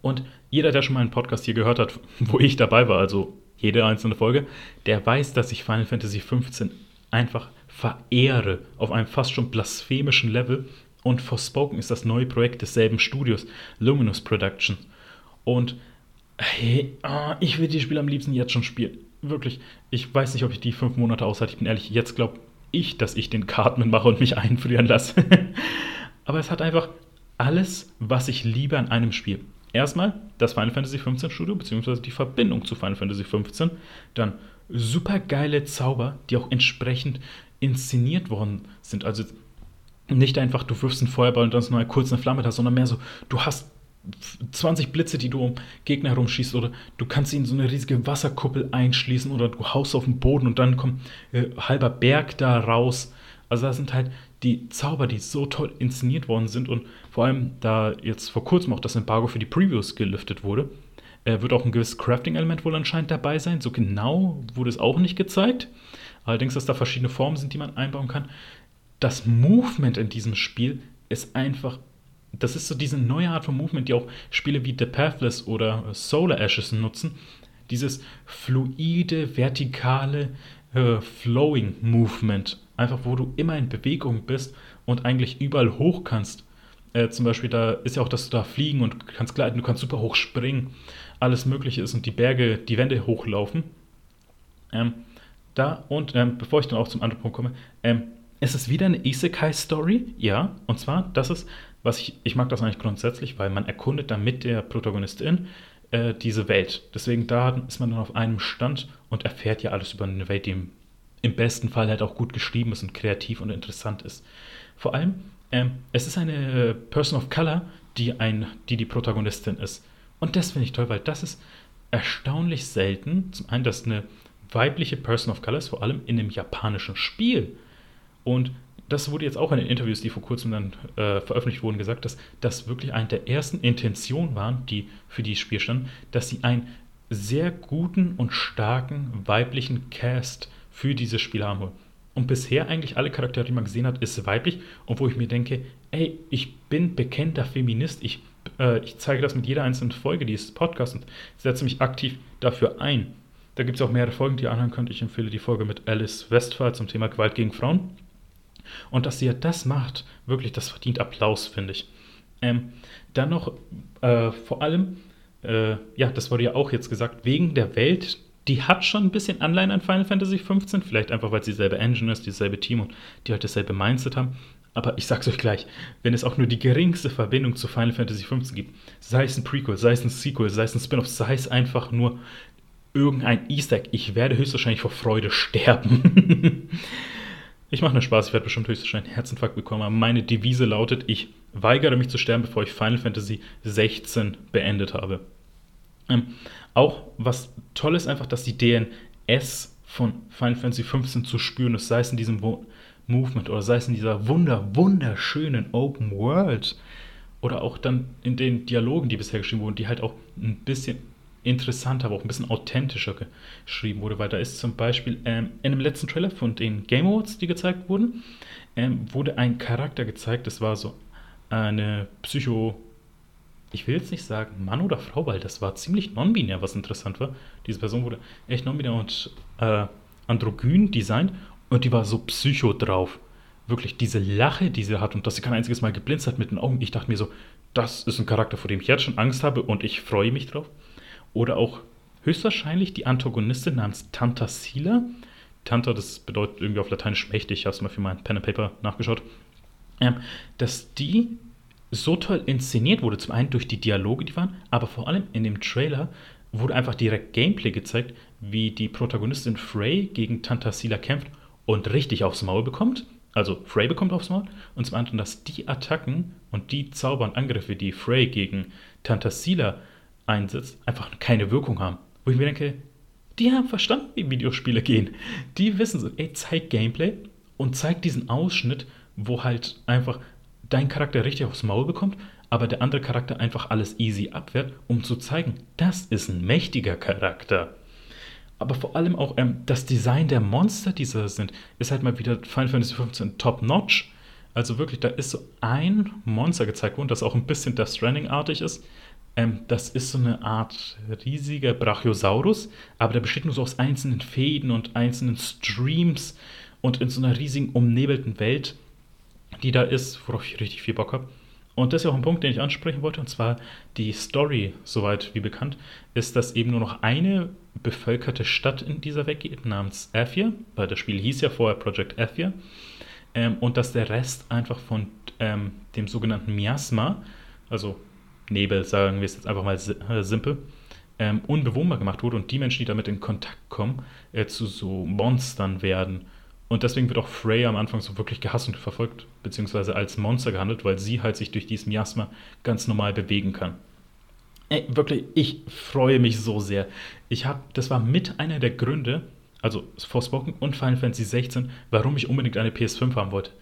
Und jeder, der schon mal einen Podcast hier gehört hat, wo ich dabei war, also jede einzelne Folge, der weiß, dass ich Final Fantasy XV einfach verehre auf einem fast schon blasphemischen Level und Forspoken ist das neue Projekt desselben Studios, Luminous Productions. Und hey, oh, ich will die Spiele am liebsten jetzt schon spielen. Wirklich, ich weiß nicht, ob ich die fünf Monate aushalte. Ich bin ehrlich, jetzt glaube ich, dass ich den Cartman mache und mich einfrieren lasse. Aber es hat einfach alles, was ich liebe an einem Spiel. Erstmal das Final Fantasy XV Studio, beziehungsweise die Verbindung zu Final Fantasy XV. Dann super geile Zauber, die auch entsprechend inszeniert worden sind. Also nicht einfach, du wirfst einen Feuerball und dann ist nur kurz eine Flamme da, sondern mehr so, du hast 20 Blitze, die du um Gegner herumschießt, oder du kannst in so eine riesige Wasserkuppel einschließen, oder du haust auf den Boden und dann kommt äh, halber Berg da raus. Also das sind halt die Zauber, die so toll inszeniert worden sind und vor allem, da jetzt vor kurzem auch das Embargo für die Previews gelüftet wurde, äh, wird auch ein gewisses Crafting-Element wohl anscheinend dabei sein. So genau wurde es auch nicht gezeigt. Allerdings, dass da verschiedene Formen sind, die man einbauen kann das Movement in diesem Spiel ist einfach. Das ist so diese neue Art von Movement, die auch Spiele wie The Pathless oder Solar Ashes nutzen. Dieses fluide, vertikale, äh, flowing Movement. Einfach, wo du immer in Bewegung bist und eigentlich überall hoch kannst. Äh, zum Beispiel, da ist ja auch, dass du da fliegen und kannst gleiten, du kannst super hoch springen. Alles Mögliche ist und die Berge, die Wände hochlaufen. Ähm, da und ähm, bevor ich dann auch zum anderen Punkt komme, ähm, es ist wieder eine Isekai-Story, ja. Und zwar, das ist, was ich, ich mag das eigentlich grundsätzlich, weil man erkundet dann mit der Protagonistin äh, diese Welt. Deswegen da ist man dann auf einem Stand und erfährt ja alles über eine Welt, die im, besten Fall halt auch gut geschrieben ist und kreativ und interessant ist. Vor allem, ähm, es ist eine Person of Color, die, ein, die die Protagonistin ist. Und das finde ich toll, weil das ist erstaunlich selten. Zum einen, dass eine weibliche Person of Color ist, vor allem in einem japanischen Spiel. Und das wurde jetzt auch in den Interviews, die vor kurzem dann äh, veröffentlicht wurden, gesagt, dass das wirklich eine der ersten Intentionen waren, die für dieses Spiel standen, dass sie einen sehr guten und starken weiblichen Cast für dieses Spiel haben wollen. Und bisher eigentlich alle Charaktere, die man gesehen hat, ist weiblich. Und wo ich mir denke, ey, ich bin bekennender Feminist, ich, äh, ich zeige das mit jeder einzelnen Folge dieses Podcasts und setze mich aktiv dafür ein. Da gibt es auch mehrere Folgen, die ihr anhören könnt. Ich empfehle die Folge mit Alice Westphal zum Thema Gewalt gegen Frauen und dass sie ja das macht, wirklich, das verdient Applaus, finde ich. Ähm, dann noch äh, vor allem, äh, ja, das wurde ja auch jetzt gesagt, wegen der Welt, die hat schon ein bisschen Anleihen an Final Fantasy XV, vielleicht einfach, weil sie dieselbe Engine ist, dieselbe Team und die halt dasselbe Mindset haben. Aber ich sag's euch gleich, wenn es auch nur die geringste Verbindung zu Final Fantasy XV gibt, sei es ein Prequel, sei es ein Sequel, sei es ein Spin-off, sei es einfach nur irgendein Easter Egg, ich werde höchstwahrscheinlich vor Freude sterben. Ich mache nur Spaß, ich werde bestimmt höchstwahrscheinlich einen Herzinfarkt bekommen, aber meine Devise lautet, ich weigere mich zu sterben, bevor ich Final Fantasy 16 beendet habe. Ähm, auch was toll ist einfach, dass die DNS von Final Fantasy 15 zu spüren ist, sei es in diesem Wo Movement oder sei es in dieser wunder, wunderschönen Open World oder auch dann in den Dialogen, die bisher geschrieben wurden, die halt auch ein bisschen interessanter, aber auch ein bisschen authentischer geschrieben wurde, weil da ist zum Beispiel ähm, in dem letzten Trailer von den Game Awards, die gezeigt wurden, ähm, wurde ein Charakter gezeigt, das war so eine Psycho, ich will jetzt nicht sagen Mann oder Frau, weil das war ziemlich non-binär, was interessant war. Diese Person wurde echt non-binär und äh, androgyn designt Und die war so psycho drauf. Wirklich diese Lache, die sie hat und dass sie kein einziges Mal geblinzt hat mit den Augen. Ich dachte mir so, das ist ein Charakter, vor dem ich jetzt schon Angst habe und ich freue mich drauf. Oder auch höchstwahrscheinlich die Antagonistin namens Tanta Sila. Tanta, das bedeutet irgendwie auf Lateinisch mächtig, ich habe es mal für mein Pen and Paper nachgeschaut. Ähm, dass die so toll inszeniert wurde, zum einen durch die Dialoge, die waren, aber vor allem in dem Trailer wurde einfach direkt Gameplay gezeigt, wie die Protagonistin Frey gegen Tanta Sila kämpft und richtig aufs Maul bekommt. Also Frey bekommt aufs Maul und zum anderen, dass die Attacken und die Zauber und Angriffe, die Frey gegen Tanta Sila einsetzt, einfach keine Wirkung haben. Wo ich mir denke, die haben verstanden, wie Videospiele gehen. Die wissen so, ey, zeig Gameplay und zeig diesen Ausschnitt, wo halt einfach dein Charakter richtig aufs Maul bekommt, aber der andere Charakter einfach alles easy abwehrt, um zu zeigen, das ist ein mächtiger Charakter. Aber vor allem auch ähm, das Design der Monster, die da sind, ist halt mal wieder Final Fantasy XV top-notch. Also wirklich, da ist so ein Monster gezeigt worden, das auch ein bisschen Death Stranding-artig ist. Ähm, das ist so eine Art riesiger Brachiosaurus, aber der besteht nur so aus einzelnen Fäden und einzelnen Streams und in so einer riesigen umnebelten Welt, die da ist, worauf ich richtig viel Bock habe. Und das ist ja auch ein Punkt, den ich ansprechen wollte, und zwar die Story, soweit wie bekannt, ist, dass eben nur noch eine bevölkerte Stadt in dieser Welt geht, namens Athia, weil das Spiel hieß ja vorher Project Athia, ähm, und dass der Rest einfach von ähm, dem sogenannten Miasma, also Nebel, sagen wir es jetzt einfach mal äh, simpel, ähm, unbewohnbar gemacht wurde und die Menschen, die damit in Kontakt kommen, äh, zu so Monstern werden. Und deswegen wird auch Freya am Anfang so wirklich gehasst und verfolgt, beziehungsweise als Monster gehandelt, weil sie halt sich durch dieses Miasma ganz normal bewegen kann. Ey, wirklich, ich freue mich so sehr. Ich habe, das war mit einer der Gründe, also Forspoken und Final Fantasy 16, warum ich unbedingt eine PS5 haben wollte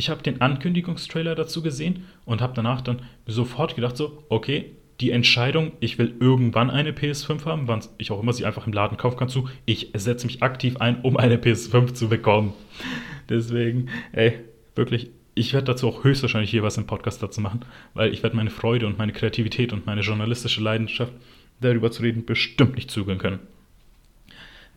ich habe den Ankündigungstrailer dazu gesehen und habe danach dann sofort gedacht, so, okay, die Entscheidung, ich will irgendwann eine PS5 haben, wann ich auch immer sie einfach im Laden kaufen kann, zu, ich setze mich aktiv ein, um eine PS5 zu bekommen. Deswegen, ey, wirklich, ich werde dazu auch höchstwahrscheinlich hier was im Podcast dazu machen, weil ich werde meine Freude und meine Kreativität und meine journalistische Leidenschaft darüber zu reden bestimmt nicht zügeln können.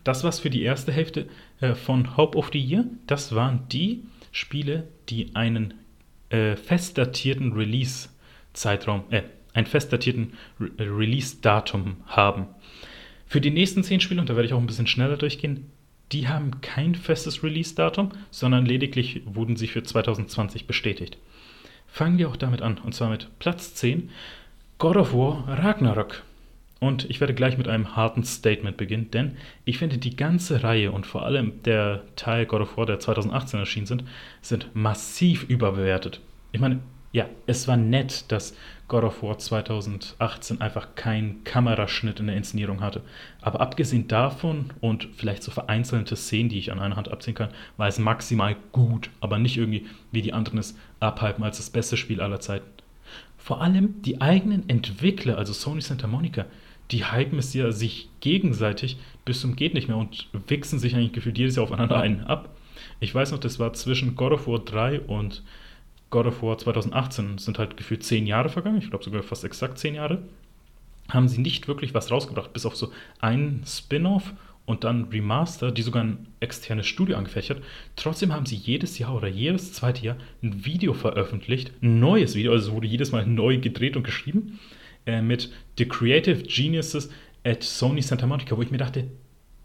Das war's für die erste Hälfte äh, von Hope of the Year. Das waren die Spiele, die einen äh, fest datierten Release-Zeitraum, äh, ein fest datierten Re äh, Release-Datum haben. Für die nächsten zehn Spiele, und da werde ich auch ein bisschen schneller durchgehen, die haben kein festes Release-Datum, sondern lediglich wurden sie für 2020 bestätigt. Fangen wir auch damit an, und zwar mit Platz 10, God of War Ragnarok. Und ich werde gleich mit einem harten Statement beginnen, denn ich finde die ganze Reihe und vor allem der Teil God of War, der 2018 erschienen sind, sind massiv überbewertet. Ich meine, ja, es war nett, dass God of War 2018 einfach keinen Kameraschnitt in der Inszenierung hatte. Aber abgesehen davon und vielleicht so vereinzelte Szenen, die ich an einer Hand abziehen kann, war es maximal gut, aber nicht irgendwie wie die anderen es abhalten als das beste Spiel aller Zeiten. Vor allem die eigenen Entwickler, also Sony Santa Monica, die hypen es ja sich gegenseitig bis zum geht nicht mehr und wichsen sich eigentlich gefühlt jedes Jahr aufeinander einen ab. Ich weiß noch, das war zwischen God of War 3 und God of War 2018, sind halt gefühlt zehn Jahre vergangen, ich glaube sogar fast exakt zehn Jahre, haben sie nicht wirklich was rausgebracht, bis auf so einen Spin-off und dann Remaster, die sogar ein externes Studio angefächert. Trotzdem haben sie jedes Jahr oder jedes zweite Jahr ein Video veröffentlicht, ein neues Video, also wurde jedes Mal neu gedreht und geschrieben äh, mit The Creative Geniuses at Sony Santa Monica, wo ich mir dachte,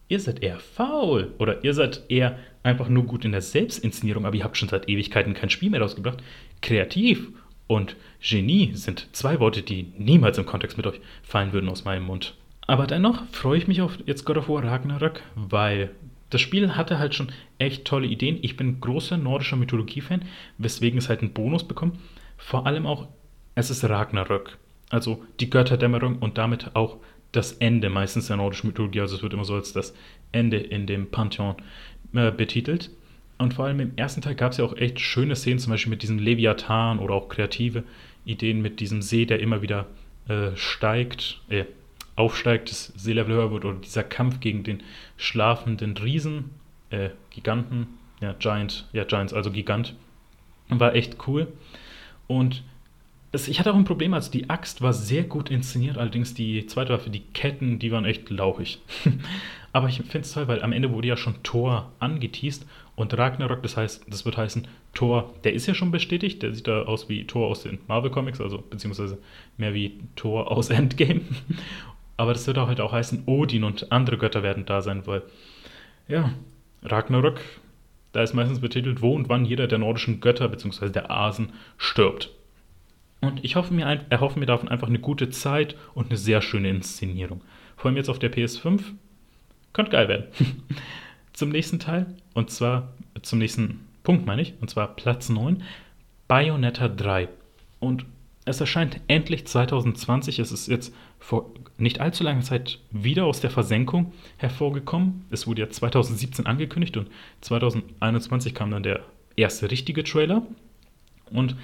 ihr seid eher faul oder ihr seid eher einfach nur gut in der Selbstinszenierung, aber ihr habt schon seit Ewigkeiten kein Spiel mehr rausgebracht. Kreativ und Genie sind zwei Worte, die niemals im Kontext mit euch fallen würden aus meinem Mund. Aber dennoch freue ich mich auf jetzt God of War Ragnarök, weil das Spiel hatte halt schon echt tolle Ideen. Ich bin großer nordischer Mythologie-Fan, weswegen es halt einen Bonus bekommt. Vor allem auch, es ist Ragnarök also die Götterdämmerung und damit auch das Ende meistens der nordischen Mythologie. Also es wird immer so als das Ende in dem Pantheon äh, betitelt. Und vor allem im ersten Teil gab es ja auch echt schöne Szenen, zum Beispiel mit diesem Leviathan oder auch kreative Ideen mit diesem See, der immer wieder äh, steigt, äh, aufsteigt, das Seelevel höher wird, oder dieser Kampf gegen den schlafenden Riesen, äh, Giganten, ja, Giant, ja, Giants, also Gigant. War echt cool. Und ich hatte auch ein Problem, also die Axt war sehr gut inszeniert, allerdings die zweite Waffe, die Ketten, die waren echt lauchig. Aber ich finde es toll, weil am Ende wurde ja schon Thor angeteased und Ragnarok, das heißt, das wird heißen, Thor, der ist ja schon bestätigt, der sieht da aus wie Thor aus den Marvel Comics, also beziehungsweise mehr wie Thor aus Endgame. Aber das wird auch halt auch heißen, Odin und andere Götter werden da sein, weil, ja, Ragnarok, da ist meistens betitelt, wo und wann jeder der nordischen Götter beziehungsweise der Asen stirbt. Und ich hoffe mir, erhoffe mir davon einfach eine gute Zeit und eine sehr schöne Inszenierung. Vor allem jetzt auf der PS5. Könnte geil werden. zum nächsten Teil, und zwar zum nächsten Punkt meine ich, und zwar Platz 9, Bayonetta 3. Und es erscheint endlich 2020. Es ist jetzt vor nicht allzu langer Zeit wieder aus der Versenkung hervorgekommen. Es wurde ja 2017 angekündigt und 2021 kam dann der erste richtige Trailer. Und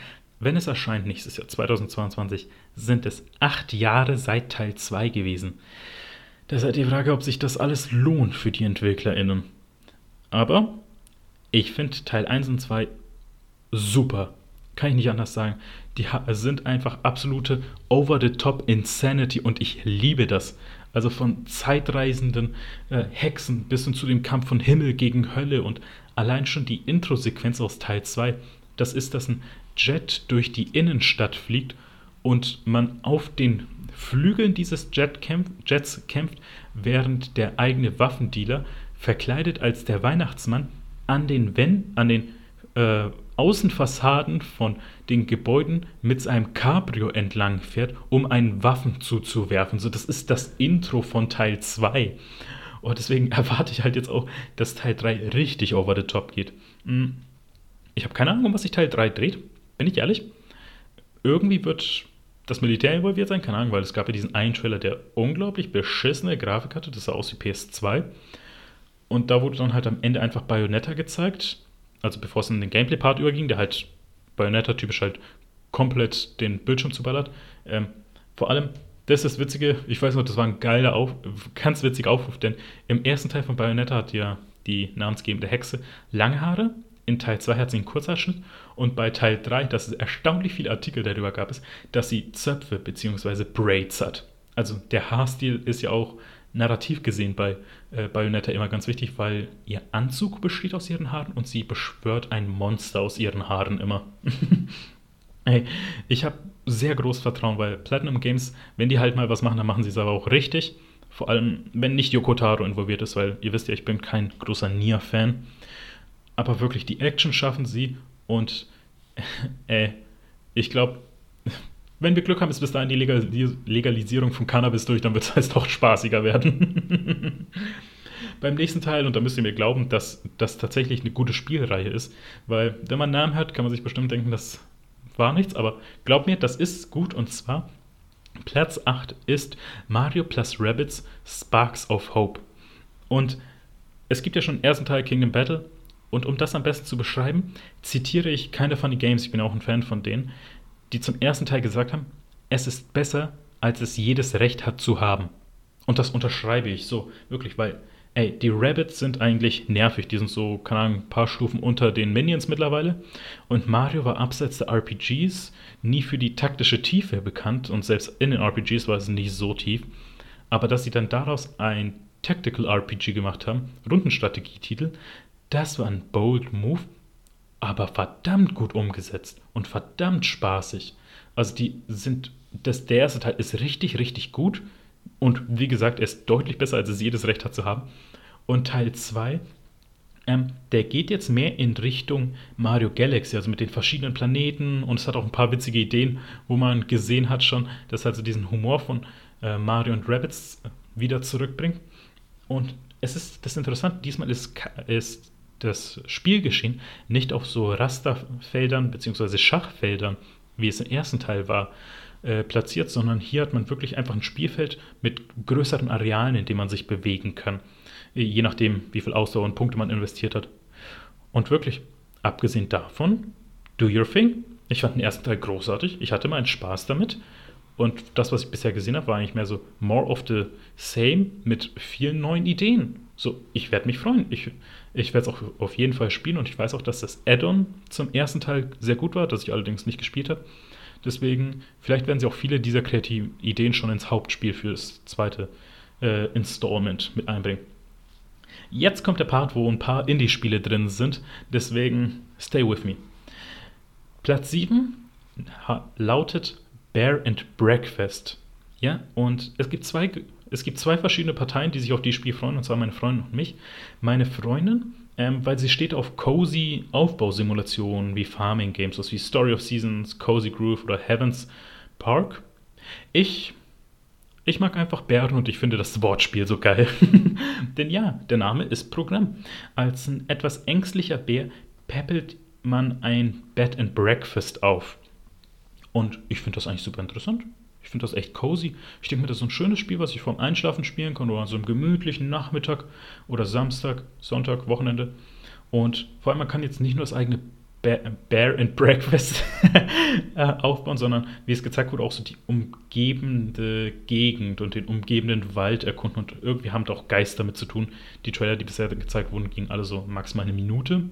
wenn es erscheint nächstes Jahr 2022, sind es acht Jahre seit Teil 2 gewesen. Da halt die Frage, ob sich das alles lohnt für die EntwicklerInnen. Aber ich finde Teil 1 und 2 super. Kann ich nicht anders sagen. Die sind einfach absolute over-the-top Insanity und ich liebe das. Also von zeitreisenden äh, Hexen bis hin zu dem Kampf von Himmel gegen Hölle und allein schon die Intro-Sequenz aus Teil 2, das ist, dass ein Jet durch die Innenstadt fliegt und man auf den Flügeln dieses Jet kämpf, Jets kämpft, während der eigene Waffendealer, verkleidet als der Weihnachtsmann, an den, Wenn, an den äh, Außenfassaden von den Gebäuden mit seinem Cabrio entlang fährt, um einen Waffen zuzuwerfen. So, das ist das Intro von Teil 2. Und deswegen erwarte ich halt jetzt auch, dass Teil 3 richtig over the top geht. Hm. Ich habe keine Ahnung, um was sich Teil 3 dreht, bin ich ehrlich. Irgendwie wird das Militär involviert sein, keine Ahnung, weil es gab ja diesen einen Trailer, der unglaublich beschissene Grafik hatte, das sah aus wie PS2. Und da wurde dann halt am Ende einfach Bayonetta gezeigt also bevor es in den Gameplay-Part überging, der halt Bayonetta typisch halt komplett den Bildschirm zuballert. Ähm, vor allem, das ist das Witzige, ich weiß noch, das war ein geiler, Auf, ganz witziger Aufruf, denn im ersten Teil von Bayonetta hat ja die namensgebende Hexe lange Haare, in Teil 2 hat sie einen Kurzhaarschnitt und bei Teil 3, das ist erstaunlich viele Artikel darüber gab es, dass sie Zöpfe bzw. Braids hat. Also der Haarstil ist ja auch narrativ gesehen bei äh, Bayonetta immer ganz wichtig, weil ihr Anzug besteht aus ihren Haaren und sie beschwört ein Monster aus ihren Haaren immer. hey, ich habe sehr großes Vertrauen, weil Platinum Games, wenn die halt mal was machen, dann machen sie es aber auch richtig. Vor allem, wenn nicht Yoko Taro involviert ist, weil ihr wisst ja, ich bin kein großer Nia-Fan. Aber wirklich, die Action schaffen sie und äh, ich glaube, wenn wir Glück haben, ist bis dahin die Legalisierung von Cannabis durch, dann wird es halt auch spaßiger werden. Beim nächsten Teil, und da müsst ihr mir glauben, dass das tatsächlich eine gute Spielreihe ist, weil wenn man Namen hört, kann man sich bestimmt denken, das war nichts, aber glaubt mir, das ist gut und zwar Platz 8 ist Mario plus Rabbits Sparks of Hope. Und es gibt ja schon den ersten Teil Kingdom Battle und um das am besten zu beschreiben, zitiere ich keine Funny Games, ich bin auch ein Fan von denen die zum ersten Teil gesagt haben, es ist besser, als es jedes Recht hat zu haben. Und das unterschreibe ich so, wirklich, weil, ey, die Rabbits sind eigentlich nervig. Die sind so, keine Ahnung, ein paar Stufen unter den Minions mittlerweile. Und Mario war abseits der RPGs nie für die taktische Tiefe bekannt. Und selbst in den RPGs war es nicht so tief. Aber dass sie dann daraus ein Tactical RPG gemacht haben, Rundenstrategietitel, das war ein bold Move aber verdammt gut umgesetzt und verdammt spaßig. Also die sind, das, der erste Teil ist richtig, richtig gut und wie gesagt, er ist deutlich besser, als es jedes Recht hat zu haben. Und Teil 2, ähm, der geht jetzt mehr in Richtung Mario Galaxy, also mit den verschiedenen Planeten und es hat auch ein paar witzige Ideen, wo man gesehen hat schon, dass also diesen Humor von äh, Mario und Rabbits äh, wieder zurückbringt. Und es ist das Interessante, diesmal ist, ist das Spielgeschehen nicht auf so Rasterfeldern bzw. Schachfeldern, wie es im ersten Teil war, äh, platziert, sondern hier hat man wirklich einfach ein Spielfeld mit größeren Arealen, in dem man sich bewegen kann, je nachdem, wie viel Ausdauer und Punkte man investiert hat. Und wirklich, abgesehen davon, do your thing. Ich fand den ersten Teil großartig, ich hatte meinen Spaß damit. Und das, was ich bisher gesehen habe, war eigentlich mehr so more of the same mit vielen neuen Ideen. So, ich werde mich freuen. Ich, ich werde es auch auf jeden Fall spielen und ich weiß auch, dass das Add-on zum ersten Teil sehr gut war, das ich allerdings nicht gespielt habe. Deswegen, vielleicht werden sie auch viele dieser kreativen Ideen schon ins Hauptspiel für das zweite äh, Installment mit einbringen. Jetzt kommt der Part, wo ein paar Indie-Spiele drin sind, deswegen stay with me. Platz 7 lautet Bear and Breakfast. Ja, und es gibt zwei es gibt zwei verschiedene Parteien, die sich auf dieses Spiel freuen, und zwar meine Freundin und mich. Meine Freundin, ähm, weil sie steht auf cozy Aufbausimulationen wie Farming Games, also wie Story of Seasons, Cozy Groove oder Heaven's Park. Ich, ich mag einfach Bären und ich finde das Wortspiel so geil. Denn ja, der Name ist Programm. Als ein etwas ängstlicher Bär peppelt man ein Bed and Breakfast auf. Und ich finde das eigentlich super interessant. Ich finde das echt cozy. Ich denke mir, das ist ein schönes Spiel, was ich vorm Einschlafen spielen kann oder an so einem gemütlichen Nachmittag oder Samstag, Sonntag, Wochenende. Und vor allem, man kann jetzt nicht nur das eigene Bear and Breakfast äh, aufbauen, sondern wie es gezeigt wurde, auch so die umgebende Gegend und den umgebenden Wald erkunden. Und irgendwie haben da auch Geister damit zu tun. Die Trailer, die bisher gezeigt wurden, gingen alle so maximal eine Minute.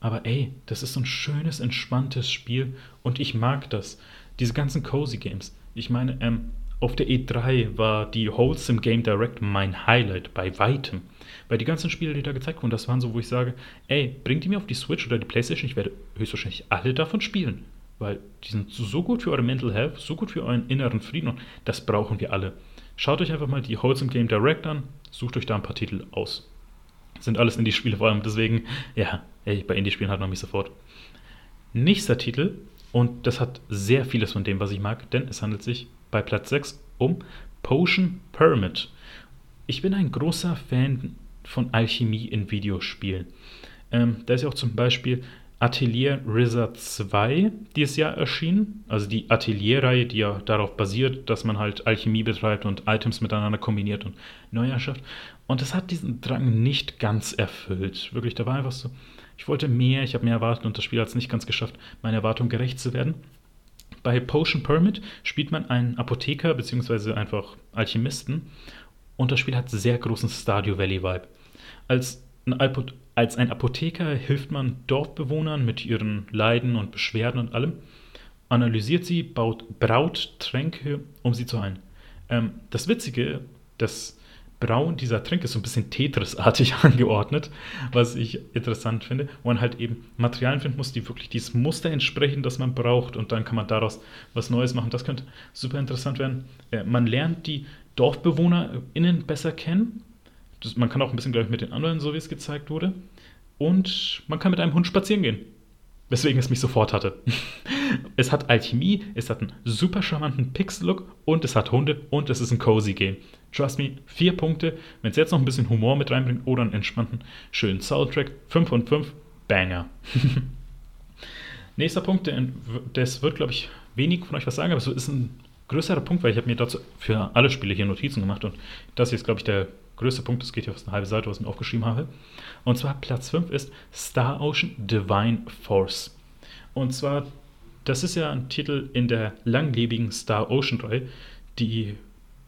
Aber ey, das ist so ein schönes, entspanntes Spiel und ich mag das. Diese ganzen Cozy Games. Ich meine, ähm, auf der E3 war die Wholesome Game Direct mein Highlight bei weitem. Weil die ganzen Spiele, die da gezeigt wurden, das waren so, wo ich sage, ey, bringt die mir auf die Switch oder die Playstation, ich werde höchstwahrscheinlich alle davon spielen. Weil die sind so gut für eure Mental Health, so gut für euren inneren Frieden und das brauchen wir alle. Schaut euch einfach mal die Wholesome Game Direct an, sucht euch da ein paar Titel aus. Sind alles Indie-Spiele vor allem, deswegen, ja, ey, bei Indie-Spielen hat man mich sofort. Nächster Titel und das hat sehr vieles von dem, was ich mag, denn es handelt sich bei Platz 6 um Potion Pyramid. Ich bin ein großer Fan von Alchemie in Videospielen. Ähm, da ist ja auch zum Beispiel Atelier RZA 2 dieses Jahr erschienen. Also die Atelier-Reihe, die ja darauf basiert, dass man halt Alchemie betreibt und Items miteinander kombiniert und neu erschafft. Und das hat diesen Drang nicht ganz erfüllt. Wirklich, da war einfach so, ich wollte mehr, ich habe mehr erwartet und das Spiel hat es nicht ganz geschafft, meiner Erwartung gerecht zu werden. Bei Potion Permit spielt man einen Apotheker bzw. einfach Alchemisten und das Spiel hat sehr großen Stardew Valley Vibe. Als ein, als ein Apotheker hilft man Dorfbewohnern mit ihren Leiden und Beschwerden und allem, analysiert sie, baut, braut Tränke, um sie zu heilen. Ähm, das Witzige, das Braun dieser Trink ist so ein bisschen Tetris-artig angeordnet, was ich interessant finde, wo man halt eben Materialien finden muss, die wirklich dieses Muster entsprechen, das man braucht und dann kann man daraus was Neues machen. Das könnte super interessant werden. Äh, man lernt die DorfbewohnerInnen besser kennen. Das, man kann auch ein bisschen, glaube ich, mit den anderen, so wie es gezeigt wurde. Und man kann mit einem Hund spazieren gehen. Weswegen es mich sofort hatte. es hat Alchemie, es hat einen super charmanten Pixel-Look und es hat Hunde und es ist ein cozy Game. Trust me, vier Punkte. Wenn es jetzt noch ein bisschen Humor mit reinbringt oder einen entspannten, schönen Soundtrack, 5 von 5, Banger. Nächster Punkt, das wird, glaube ich, wenig von euch was sagen, aber es ist ein größerer Punkt, weil ich habe mir dazu für alle Spiele hier Notizen gemacht und das hier ist, glaube ich, der größte Punkt, das geht ja fast eine halbe Seite, was ich mir aufgeschrieben habe. Und zwar Platz 5 ist Star Ocean Divine Force. Und zwar, das ist ja ein Titel in der langlebigen Star Ocean Reihe, die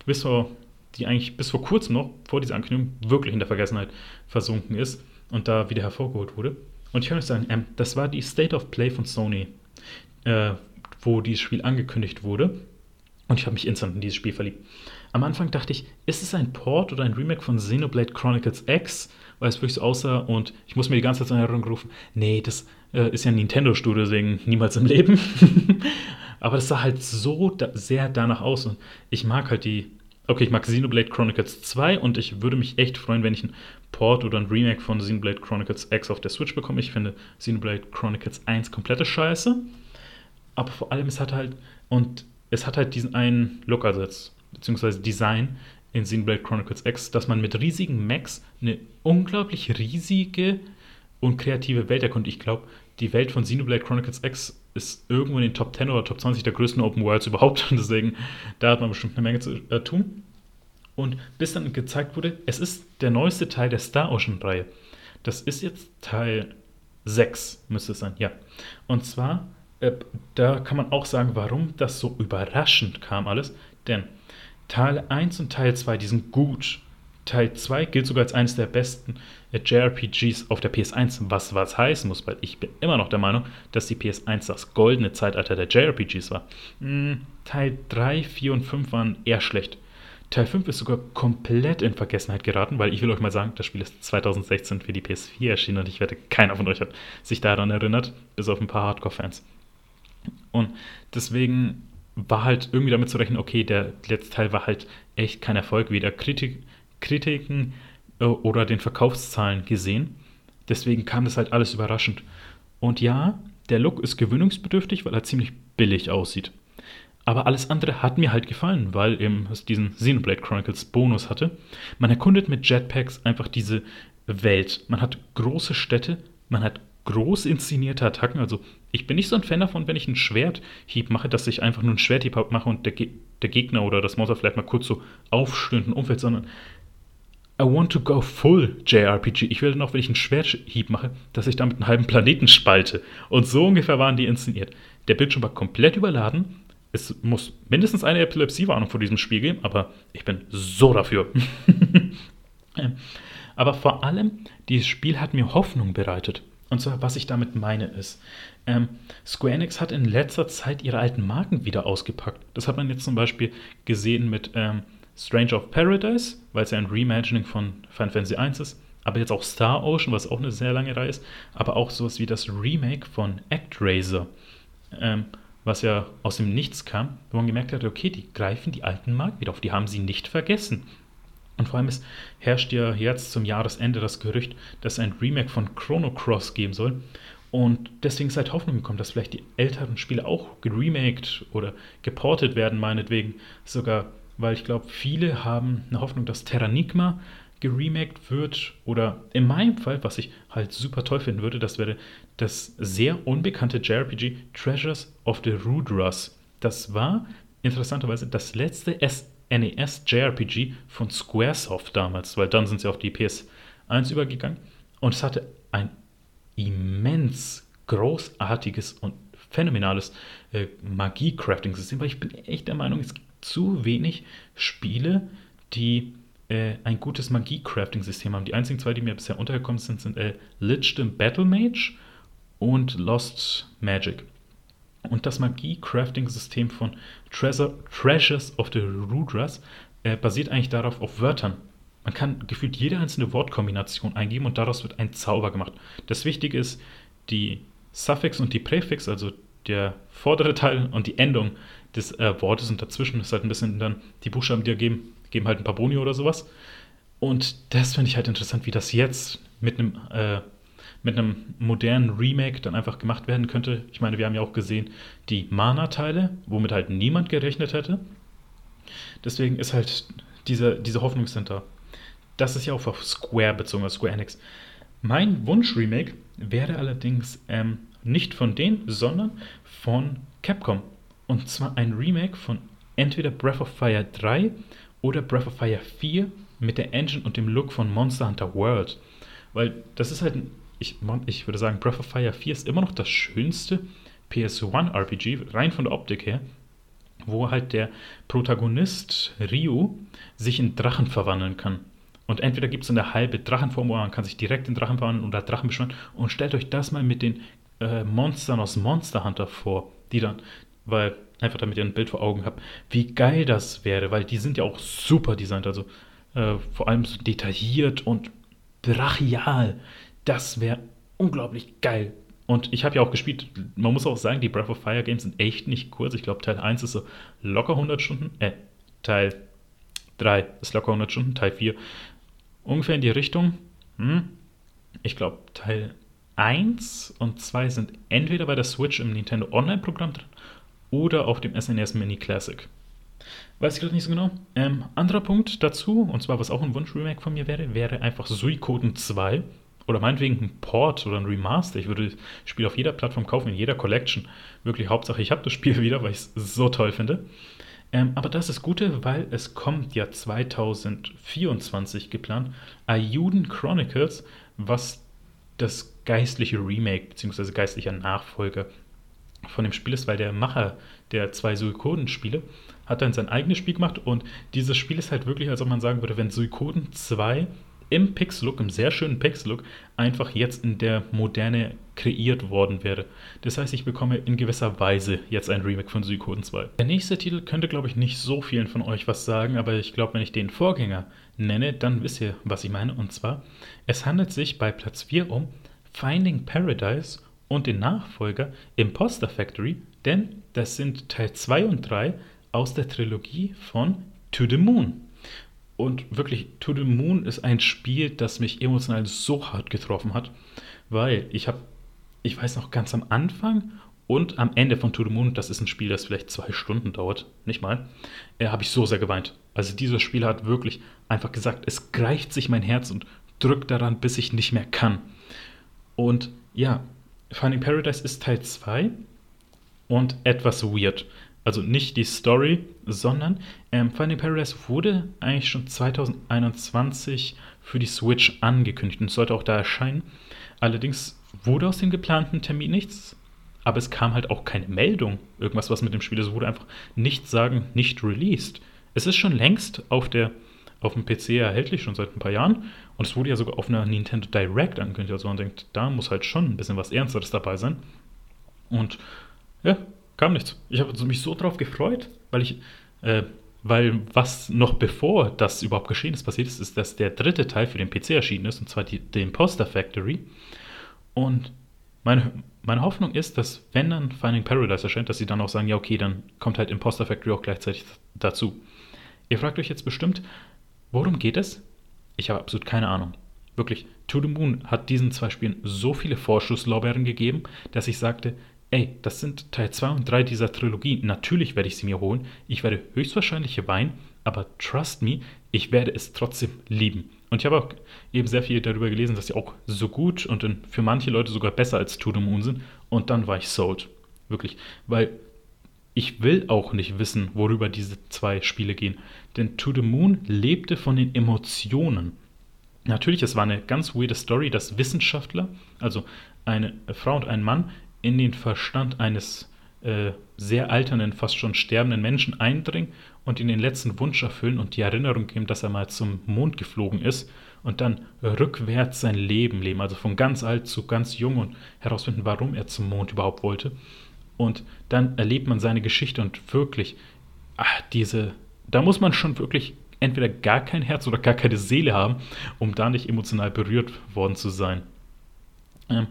bis vor die eigentlich bis vor kurzem noch, vor dieser Ankündigung, wirklich in der Vergessenheit versunken ist und da wieder hervorgeholt wurde. Und ich kann euch sagen, ähm, das war die State of Play von Sony, äh, wo dieses Spiel angekündigt wurde. Und ich habe mich instant in dieses Spiel verliebt. Am Anfang dachte ich, ist es ein Port oder ein Remake von Xenoblade Chronicles X, weil es wirklich so aussah und ich muss mir die ganze Zeit in Erinnerung rufen, nee, das äh, ist ja ein Nintendo-Studio, deswegen niemals im Leben. Aber das sah halt so da sehr danach aus und ich mag halt die Okay, ich mag Xenoblade Chronicles 2 und ich würde mich echt freuen, wenn ich ein Port oder ein Remake von Xenoblade Chronicles X auf der Switch bekomme. Ich finde Xenoblade Chronicles 1 komplette Scheiße. Aber vor allem, es hat halt, und es hat halt diesen einen Look, beziehungsweise Design in Xenoblade Chronicles X, dass man mit riesigen Mechs eine unglaublich riesige und kreative Welt erkundet. Ich glaube, die Welt von Xenoblade Chronicles X ist irgendwo in den Top 10 oder Top 20 der größten Open Worlds überhaupt. Deswegen, da hat man bestimmt eine Menge zu äh, tun. Und bis dann gezeigt wurde, es ist der neueste Teil der Star Ocean-Reihe. Das ist jetzt Teil 6, müsste es sein, ja. Und zwar, äh, da kann man auch sagen, warum das so überraschend kam alles. Denn Teil 1 und Teil 2, die sind gut. Teil 2 gilt sogar als eines der besten JRPGs auf der PS1, was was heißen muss, weil ich bin immer noch der Meinung, dass die PS1 das goldene Zeitalter der JRPGs war. Hm, Teil 3, 4 und 5 waren eher schlecht. Teil 5 ist sogar komplett in Vergessenheit geraten, weil ich will euch mal sagen, das Spiel ist 2016 für die PS4 erschienen und ich wette, keiner von euch hat sich daran erinnert, bis auf ein paar Hardcore-Fans. Und deswegen war halt irgendwie damit zu rechnen, okay, der letzte Teil war halt echt kein Erfolg, weder Kritik, Kritiken äh, oder den Verkaufszahlen gesehen. Deswegen kam das halt alles überraschend. Und ja, der Look ist gewöhnungsbedürftig, weil er ziemlich billig aussieht. Aber alles andere hat mir halt gefallen, weil eben es diesen Xenoblade Chronicles Bonus hatte. Man erkundet mit Jetpacks einfach diese Welt. Man hat große Städte, man hat groß inszenierte Attacken. Also ich bin nicht so ein Fan davon, wenn ich einen Schwerthieb mache, dass ich einfach nur einen Schwerthieb mache und der, der Gegner oder das Monster vielleicht mal kurz so aufstöhnt und umfällt, sondern I want to go full JRPG. Ich will noch, wenn ich einen Schwerthieb mache, dass ich damit einen halben Planeten spalte. Und so ungefähr waren die inszeniert. Der Bildschirm war komplett überladen. Es muss mindestens eine Epilepsiewarnung vor diesem Spiel geben, aber ich bin so dafür. aber vor allem, dieses Spiel hat mir Hoffnung bereitet. Und zwar, was ich damit meine, ist, ähm, Square Enix hat in letzter Zeit ihre alten Marken wieder ausgepackt. Das hat man jetzt zum Beispiel gesehen mit ähm, Stranger of Paradise, weil es ja ein Reimagining von Final Fantasy 1 ist. Aber jetzt auch Star Ocean, was auch eine sehr lange Reihe ist. Aber auch sowas wie das Remake von ActRaiser, ähm, was ja aus dem Nichts kam, wo man gemerkt hat, okay, die greifen die alten Marken wieder auf, die haben sie nicht vergessen. Und vor allem es herrscht ja jetzt zum Jahresende das Gerücht, dass es ein Remake von Chrono Cross geben soll. Und deswegen ist halt Hoffnung gekommen, dass vielleicht die älteren Spiele auch geremaked oder geportet werden, meinetwegen. Sogar, weil ich glaube, viele haben eine Hoffnung, dass Terranigma geremaked wird. Oder in meinem Fall, was ich halt super toll finden würde, das wäre das sehr unbekannte JRPG Treasures of the Rudras. Das war interessanterweise das letzte S NES JRPG von Squaresoft damals, weil dann sind sie auf die PS1 übergegangen. Und es hatte ein immens großartiges und phänomenales äh, Magie-Crafting-System, weil ich bin echt der Meinung, es gibt zu wenig Spiele, die äh, ein gutes Magie-Crafting-System haben. Die einzigen zwei, die mir bisher untergekommen sind, sind äh, Lichdom Battle Mage und Lost Magic. Und das Magie-Crafting-System von Treasure, Treasures of the Rudras äh, basiert eigentlich darauf auf Wörtern. Man kann gefühlt jede einzelne Wortkombination eingeben und daraus wird ein Zauber gemacht. Das Wichtige ist, die Suffix und die Präfix, also der vordere Teil und die Endung des äh, Wortes und dazwischen ist halt ein bisschen dann die Buchstaben, die er geben, geben halt ein paar Boni oder sowas. Und das finde ich halt interessant, wie das jetzt mit einem äh, mit einem modernen Remake dann einfach gemacht werden könnte. Ich meine, wir haben ja auch gesehen die Mana-Teile, womit halt niemand gerechnet hätte. Deswegen ist halt diese, diese Hoffnung sind da. Das ist ja auch auf Square bezogen, auf Square Enix. Mein Wunsch-Remake wäre allerdings ähm, nicht von denen, sondern von Capcom. Und zwar ein Remake von entweder Breath of Fire 3 oder Breath of Fire 4 mit der Engine und dem Look von Monster Hunter World. Weil das ist halt ein ich, ich würde sagen, Breath of Fire 4 ist immer noch das schönste PS1-RPG, rein von der Optik her, wo halt der Protagonist Ryu sich in Drachen verwandeln kann. Und entweder gibt es eine halbe Drachenform, wo man kann sich direkt in Drachen verwandeln oder Drachen beschwören. Und stellt euch das mal mit den äh, Monstern aus Monster Hunter vor, die dann, weil einfach damit ihr ein Bild vor Augen habt, wie geil das wäre, weil die sind ja auch super designt, also äh, vor allem so detailliert und brachial. Das wäre unglaublich geil. Und ich habe ja auch gespielt, man muss auch sagen, die Breath of Fire Games sind echt nicht kurz. Ich glaube, Teil 1 ist so locker 100 Stunden. Äh, Teil 3 ist locker 100 Stunden. Teil 4 ungefähr in die Richtung. Hm. Ich glaube, Teil 1 und 2 sind entweder bei der Switch im Nintendo Online-Programm drin oder auf dem SNES e Mini Classic. Weiß ich gerade nicht so genau. Ähm, anderer Punkt dazu, und zwar was auch ein Wunsch-Remake von mir wäre, wäre einfach Suikoden 2 oder meinetwegen ein Port oder ein Remaster. Ich würde das Spiel auf jeder Plattform kaufen, in jeder Collection. Wirklich Hauptsache, ich habe das Spiel wieder, weil ich es so toll finde. Ähm, aber das ist Gute, weil es kommt ja 2024 geplant. Ayuden Chronicles, was das geistliche Remake bzw. geistlicher Nachfolger von dem Spiel ist, weil der Macher der zwei Suikoden-Spiele hat dann sein eigenes Spiel gemacht und dieses Spiel ist halt wirklich, als ob man sagen würde, wenn Suikoden 2 im Pixel-Look, im sehr schönen Pixel-Look, einfach jetzt in der Moderne kreiert worden wäre. Das heißt, ich bekomme in gewisser Weise jetzt ein Remake von Suikoden 2. Der nächste Titel könnte, glaube ich, nicht so vielen von euch was sagen, aber ich glaube, wenn ich den Vorgänger nenne, dann wisst ihr, was ich meine. Und zwar, es handelt sich bei Platz 4 um Finding Paradise und den Nachfolger Imposter Factory, denn das sind Teil 2 und 3 aus der Trilogie von To the Moon. Und wirklich, To the Moon ist ein Spiel, das mich emotional so hart getroffen hat, weil ich habe, ich weiß noch ganz am Anfang und am Ende von To the Moon, das ist ein Spiel, das vielleicht zwei Stunden dauert, nicht mal, äh, habe ich so sehr geweint. Also dieses Spiel hat wirklich einfach gesagt, es greift sich mein Herz und drückt daran, bis ich nicht mehr kann. Und ja, Finding Paradise ist Teil 2 und etwas weird. Also nicht die Story, sondern ähm, Finding Paradise wurde eigentlich schon 2021 für die Switch angekündigt und sollte auch da erscheinen. Allerdings wurde aus dem geplanten Termin nichts, aber es kam halt auch keine Meldung, irgendwas was mit dem Spiel ist. Es wurde einfach nicht sagen, nicht released. Es ist schon längst auf, der, auf dem PC erhältlich, schon seit ein paar Jahren. Und es wurde ja sogar auf einer Nintendo Direct angekündigt. Also man denkt, da muss halt schon ein bisschen was Ernsteres dabei sein. Und ja, kam nichts. Ich habe mich so drauf gefreut, weil ich, äh, weil was noch bevor das überhaupt geschehen ist, passiert ist, ist, dass der dritte Teil für den PC erschienen ist, und zwar die, die Imposter Factory. Und meine, meine Hoffnung ist, dass wenn dann Finding Paradise erscheint, dass sie dann auch sagen, ja okay, dann kommt halt Imposter Factory auch gleichzeitig dazu. Ihr fragt euch jetzt bestimmt, worum geht es? Ich habe absolut keine Ahnung. Wirklich, To the Moon hat diesen zwei Spielen so viele Vorschusslorbeeren gegeben, dass ich sagte, ey, das sind Teil 2 und 3 dieser Trilogie. Natürlich werde ich sie mir holen. Ich werde höchstwahrscheinlich weinen, aber trust me, ich werde es trotzdem lieben. Und ich habe auch eben sehr viel darüber gelesen, dass sie auch so gut und für manche Leute sogar besser als To the Moon sind. Und dann war ich sold. Wirklich. Weil ich will auch nicht wissen, worüber diese zwei Spiele gehen. Denn To the Moon lebte von den Emotionen. Natürlich, es war eine ganz weirde Story, dass Wissenschaftler, also eine Frau und ein Mann, in den Verstand eines äh, sehr alternden, fast schon sterbenden Menschen eindringen und ihn den letzten Wunsch erfüllen und die Erinnerung geben, dass er mal zum Mond geflogen ist und dann rückwärts sein Leben leben, also von ganz alt zu ganz jung und herausfinden, warum er zum Mond überhaupt wollte. Und dann erlebt man seine Geschichte und wirklich, ach, diese, da muss man schon wirklich entweder gar kein Herz oder gar keine Seele haben, um da nicht emotional berührt worden zu sein. Ähm,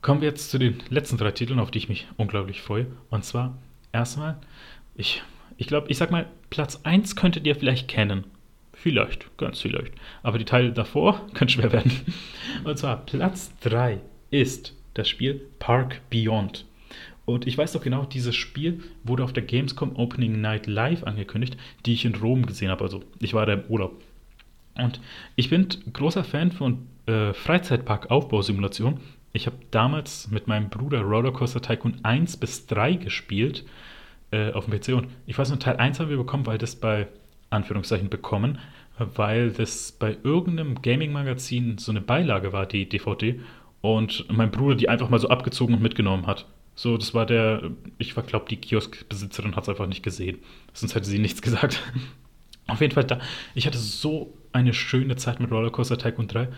Kommen wir jetzt zu den letzten drei Titeln, auf die ich mich unglaublich freue. Und zwar erstmal, ich, ich glaube, ich sag mal, Platz 1 könntet ihr vielleicht kennen. Vielleicht, ganz vielleicht. Aber die Teile davor können schwer werden. Und zwar Platz 3 ist das Spiel Park Beyond. Und ich weiß doch genau, dieses Spiel wurde auf der Gamescom Opening Night Live angekündigt, die ich in Rom gesehen habe. Also ich war da im Urlaub. Und ich bin großer Fan von äh, Freizeitpark-Aufbausimulation ich habe damals mit meinem Bruder Rollercoaster Tycoon 1 bis 3 gespielt äh, auf dem PC und ich weiß nur, Teil 1 haben wir bekommen, weil das bei Anführungszeichen bekommen, weil das bei irgendeinem Gaming-Magazin so eine Beilage war, die DVD, und mein Bruder die einfach mal so abgezogen und mitgenommen hat. So, das war der, ich glaube, die Kioskbesitzerin hat es einfach nicht gesehen. Sonst hätte sie nichts gesagt. Auf jeden Fall da. Ich hatte so eine schöne Zeit mit Rollercoaster Tycoon 3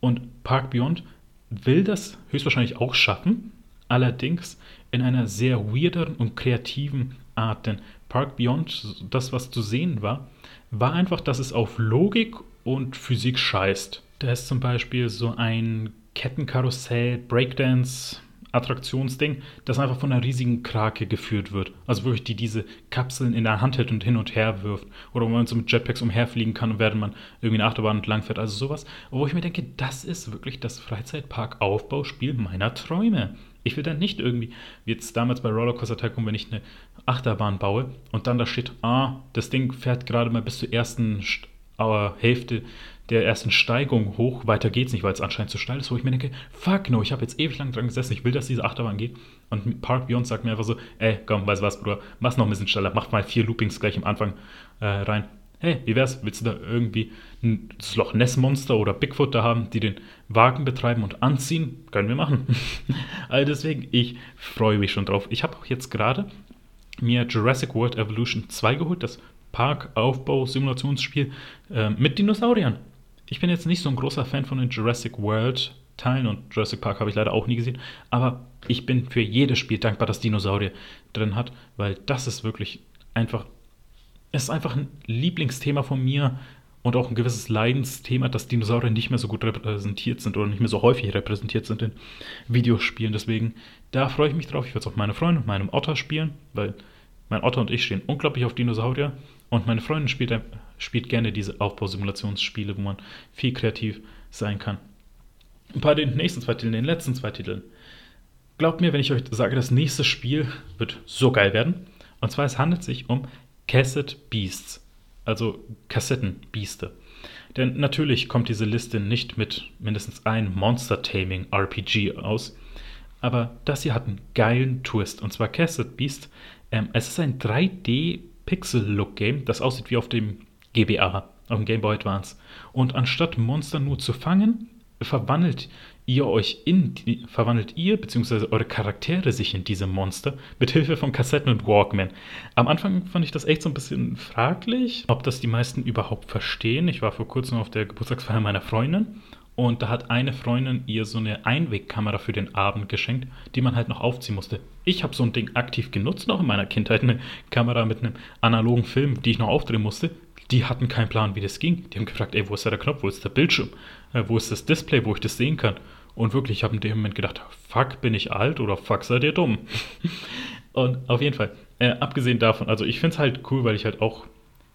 und Park Beyond will das höchstwahrscheinlich auch schaffen, allerdings in einer sehr weirderen und kreativen Art. Denn Park Beyond, das was zu sehen war, war einfach, dass es auf Logik und Physik scheißt. Da ist zum Beispiel so ein Kettenkarussell, Breakdance, Attraktionsding, das einfach von einer riesigen Krake geführt wird. Also wirklich, die diese Kapseln in der Hand hält und hin und her wirft. Oder wo man so mit Jetpacks umherfliegen kann, während man irgendwie eine Achterbahn entlang fährt. Also sowas. Wo ich mir denke, das ist wirklich das Freizeitpark-Aufbauspiel meiner Träume. Ich will dann nicht irgendwie, wie jetzt damals bei Rollercoaster Tycoon, wenn ich eine Achterbahn baue und dann da steht, ah, das Ding fährt gerade mal bis zur ersten äh, Hälfte der ersten Steigung hoch. Weiter geht's nicht, weil es anscheinend zu steil ist, wo ich mir denke, fuck no, ich habe jetzt ewig lang dran gesessen, ich will, dass diese Achterbahn geht. Und Park Beyond sagt mir einfach so, ey, komm, weißt du was, Bruder, mach's noch ein bisschen schneller, mach mal vier Loopings gleich am Anfang äh, rein. Hey, wie wär's? Willst du da irgendwie ein Loch Ness Monster oder Bigfoot da haben, die den Wagen betreiben und anziehen? Können wir machen. also deswegen, ich freue mich schon drauf. Ich habe auch jetzt gerade mir Jurassic World Evolution 2 geholt, das Parkaufbau-Simulationsspiel äh, mit Dinosauriern ich bin jetzt nicht so ein großer Fan von den Jurassic World Teilen und Jurassic Park habe ich leider auch nie gesehen, aber ich bin für jedes Spiel dankbar, das Dinosaurier drin hat, weil das ist wirklich einfach, es ist einfach ein Lieblingsthema von mir und auch ein gewisses Leidensthema, dass Dinosaurier nicht mehr so gut repräsentiert sind oder nicht mehr so häufig repräsentiert sind in Videospielen. Deswegen, da freue ich mich drauf. Ich werde es auch meine Freunde und meinem Otter spielen, weil mein Otter und ich stehen unglaublich auf Dinosaurier und meine Freundin spielt, spielt gerne diese Aufbausimulationsspiele, wo man viel kreativ sein kann. Ein paar den nächsten zwei Titeln, den letzten zwei Titeln. Glaubt mir, wenn ich euch sage, das nächste Spiel wird so geil werden. Und zwar, es handelt sich um Cassette Beasts, also Kassettenbieste. Denn natürlich kommt diese Liste nicht mit mindestens ein Monster Taming RPG aus. Aber das hier hat einen geilen Twist. Und zwar Cassette Beast. Ähm, es ist ein 3D-Pixel-Look-Game, das aussieht wie auf dem GBA, auf dem Game Boy Advance. Und anstatt Monster nur zu fangen, verwandelt ihr euch in die, verwandelt ihr bzw. eure Charaktere sich in diese Monster mit Hilfe von Kassetten und Walkman. Am Anfang fand ich das echt so ein bisschen fraglich, ob das die meisten überhaupt verstehen. Ich war vor kurzem auf der Geburtstagsfeier meiner Freundin und da hat eine Freundin ihr so eine Einwegkamera für den Abend geschenkt, die man halt noch aufziehen musste. Ich habe so ein Ding aktiv genutzt noch in meiner Kindheit, eine Kamera mit einem analogen Film, die ich noch aufdrehen musste die hatten keinen Plan, wie das ging. Die haben gefragt, ey, wo ist da der Knopf, wo ist der Bildschirm, äh, wo ist das Display, wo ich das sehen kann. Und wirklich, ich habe in dem Moment gedacht, fuck, bin ich alt oder fuck, seid ihr dumm. und auf jeden Fall, äh, abgesehen davon, also ich finde es halt cool, weil ich halt auch,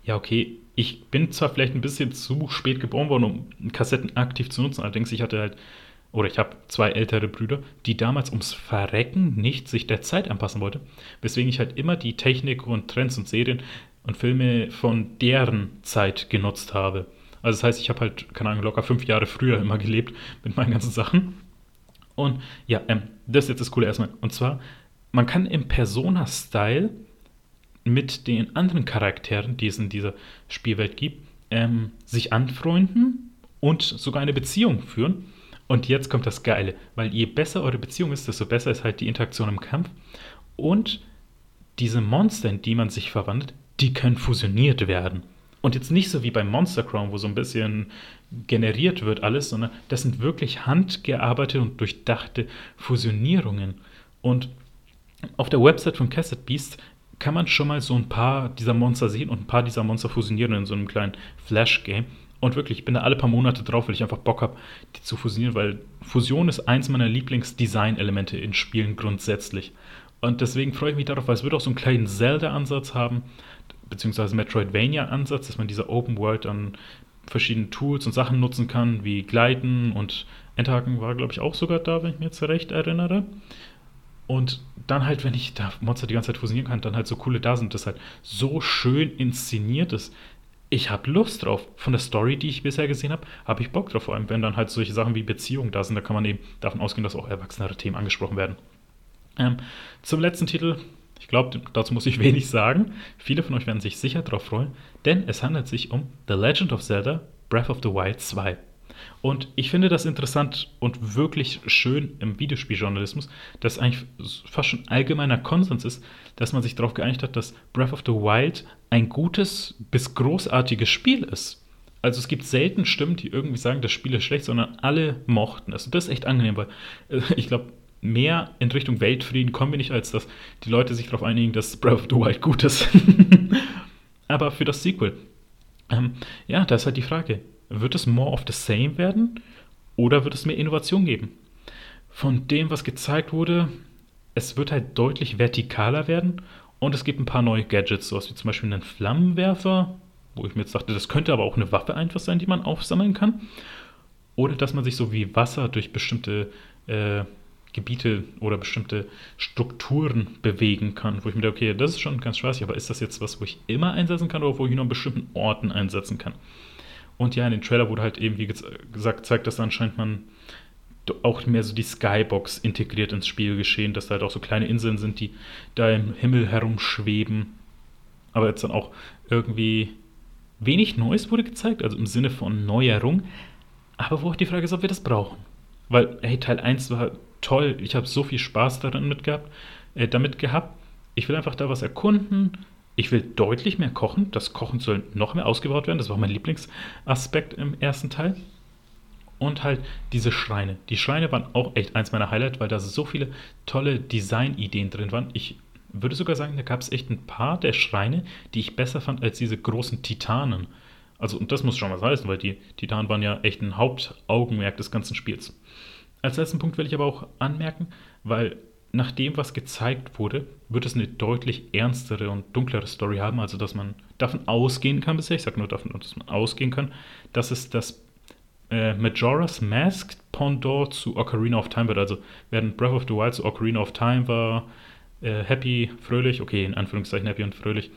ja, okay, ich bin zwar vielleicht ein bisschen zu spät geboren worden, um Kassetten aktiv zu nutzen, allerdings ich hatte halt, oder ich habe zwei ältere Brüder, die damals ums Verrecken nicht sich der Zeit anpassen wollten, weswegen ich halt immer die Technik und Trends und Serien und Filme von deren Zeit genutzt habe. Also das heißt, ich habe halt, keine Ahnung, locker fünf Jahre früher immer gelebt mit meinen ganzen Sachen. Und ja, ähm, das ist jetzt das Coole erstmal. Und zwar, man kann im Persona-Style mit den anderen Charakteren, die es in dieser Spielwelt gibt, ähm, sich anfreunden und sogar eine Beziehung führen. Und jetzt kommt das Geile, weil je besser eure Beziehung ist, desto besser ist halt die Interaktion im Kampf. Und diese Monster, in die man sich verwandelt, die können fusioniert werden. Und jetzt nicht so wie beim Monster Crown, wo so ein bisschen generiert wird alles, sondern das sind wirklich handgearbeitete und durchdachte Fusionierungen. Und auf der Website von Cassette Beast kann man schon mal so ein paar dieser Monster sehen und ein paar dieser Monster fusionieren in so einem kleinen Flash-Game. Und wirklich, ich bin da alle paar Monate drauf, weil ich einfach Bock habe, die zu fusionieren, weil Fusion ist eins meiner Lieblings-Design-Elemente in Spielen grundsätzlich. Und deswegen freue ich mich darauf, weil es wird auch so einen kleinen Zelda-Ansatz haben beziehungsweise Metroidvania-Ansatz, dass man diese Open World dann verschiedene Tools und Sachen nutzen kann, wie Gleiten und Endhaken war, glaube ich, auch sogar da, wenn ich mir jetzt recht erinnere. Und dann halt, wenn ich da Monster die ganze Zeit fusionieren kann, dann halt so coole da sind, das halt so schön inszeniert ist. Ich habe Lust drauf. Von der Story, die ich bisher gesehen habe, habe ich Bock drauf. Vor allem, wenn dann halt solche Sachen wie Beziehung da sind, da kann man eben davon ausgehen, dass auch erwachsenere Themen angesprochen werden. Ähm, zum letzten Titel, glaube, dazu muss ich wenig sagen. Viele von euch werden sich sicher darauf freuen, denn es handelt sich um The Legend of Zelda Breath of the Wild 2. Und ich finde das interessant und wirklich schön im Videospieljournalismus, dass eigentlich fast schon allgemeiner Konsens ist, dass man sich darauf geeinigt hat, dass Breath of the Wild ein gutes bis großartiges Spiel ist. Also es gibt selten Stimmen, die irgendwie sagen, das Spiel ist schlecht, sondern alle mochten es. Und das ist echt angenehm, weil äh, ich glaube, mehr in Richtung Weltfrieden kommen wir nicht, als dass die Leute sich darauf einigen, dass Breath of the Wild gut ist. Aber für das Sequel, ähm, ja, da ist halt die Frage, wird es more of the same werden oder wird es mehr Innovation geben? Von dem, was gezeigt wurde, es wird halt deutlich vertikaler werden und es gibt ein paar neue Gadgets, sowas wie zum Beispiel einen Flammenwerfer, wo ich mir jetzt dachte, das könnte aber auch eine Waffe einfach sein, die man aufsammeln kann. Oder dass man sich so wie Wasser durch bestimmte äh, Gebiete oder bestimmte Strukturen bewegen kann, wo ich mir denke, okay, das ist schon ganz spaßig, aber ist das jetzt was, wo ich immer einsetzen kann oder wo ich nur an bestimmten Orten einsetzen kann? Und ja, in dem Trailer wurde halt eben, wie gesagt, zeigt, dass anscheinend man auch mehr so die Skybox integriert ins Spiel geschehen, dass da halt auch so kleine Inseln sind, die da im Himmel herumschweben. Aber jetzt dann auch irgendwie wenig Neues wurde gezeigt, also im Sinne von Neuerung. Aber wo auch die Frage ist, ob wir das brauchen. Weil, hey, Teil 1 war toll, ich habe so viel Spaß darin mit gehabt, äh, damit gehabt. Ich will einfach da was erkunden, Ich will deutlich mehr kochen. Das Kochen soll noch mehr ausgebaut werden. Das war mein Lieblingsaspekt im ersten Teil. Und halt diese Schreine. Die Schreine waren auch echt eins meiner Highlights, weil da so viele tolle Designideen drin waren. Ich würde sogar sagen, da gab es echt ein paar der Schreine, die ich besser fand als diese großen Titanen. Also, und das muss schon was heißen, weil die Titanen waren ja echt ein Hauptaugenmerk des ganzen Spiels. Als letzten Punkt will ich aber auch anmerken, weil nach dem, was gezeigt wurde, wird es eine deutlich ernstere und dunklere Story haben, also dass man davon ausgehen kann bisher, ich sage nur davon, dass man ausgehen kann, dass es das äh, Majora's Mask Pendant zu Ocarina of Time wird. Also während Breath of the Wild zu Ocarina of Time war, äh, happy, fröhlich, okay, in Anführungszeichen happy und fröhlich,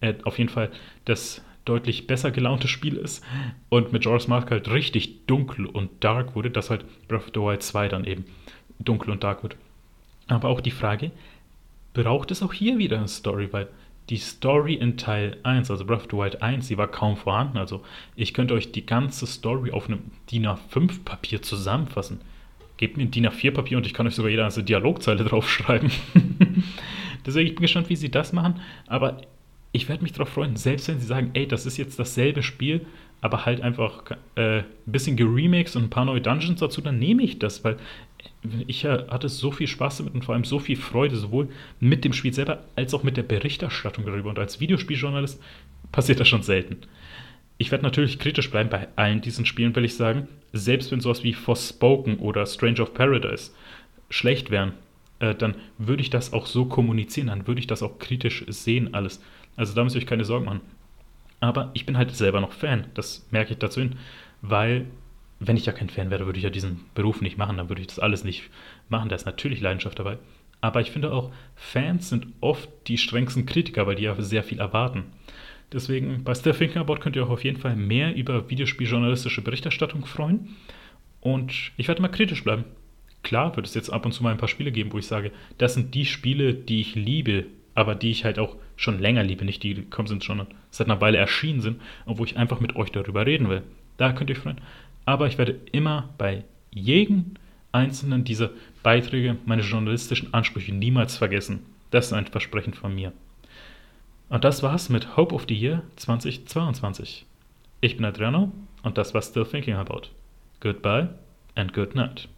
äh, auf jeden Fall das deutlich besser gelaunte Spiel ist und Majora's Mask halt richtig dunkel und dark wurde, dass halt Breath of the Wild 2 dann eben dunkel und dark wird. Aber auch die Frage, braucht es auch hier wieder eine Story? Weil die Story in Teil 1, also Breath of the Wild 1, die war kaum vorhanden. Also ich könnte euch die ganze Story auf einem DIN A5 Papier zusammenfassen. Gebt mir ein DIN A4 Papier und ich kann euch sogar jede einzelne Dialogzeile draufschreiben. Deswegen ich bin gespannt, wie sie das machen. Aber ich werde mich darauf freuen, selbst wenn sie sagen, ey, das ist jetzt dasselbe Spiel, aber halt einfach äh, ein bisschen geremaked und ein paar neue Dungeons dazu, dann nehme ich das, weil ich hatte so viel Spaß damit und vor allem so viel Freude, sowohl mit dem Spiel selber als auch mit der Berichterstattung darüber. Und als Videospieljournalist passiert das schon selten. Ich werde natürlich kritisch bleiben bei allen diesen Spielen, will ich sagen. Selbst wenn sowas wie Forspoken oder Strange of Paradise schlecht wären, äh, dann würde ich das auch so kommunizieren, dann würde ich das auch kritisch sehen, alles. Also da müsst ihr euch keine Sorgen machen. Aber ich bin halt selber noch Fan, das merke ich dazu hin, weil wenn ich ja kein Fan wäre, würde ich ja diesen Beruf nicht machen, dann würde ich das alles nicht machen. Da ist natürlich Leidenschaft dabei. Aber ich finde auch, Fans sind oft die strengsten Kritiker, weil die ja sehr viel erwarten. Deswegen, bei Still Thinking könnt ihr auch auf jeden Fall mehr über videospieljournalistische Berichterstattung freuen. Und ich werde mal kritisch bleiben. Klar wird es jetzt ab und zu mal ein paar Spiele geben, wo ich sage, das sind die Spiele, die ich liebe, aber die ich halt auch schon länger liebe, nicht die, gekommen sind, schon seit einer Weile erschienen sind und wo ich einfach mit euch darüber reden will. Da könnt ihr freuen aber ich werde immer bei jedem einzelnen dieser Beiträge meine journalistischen Ansprüche niemals vergessen. Das ist ein Versprechen von mir. Und das war's mit Hope of the Year 2022. Ich bin Adriano und das war Still Thinking About. Goodbye and good night.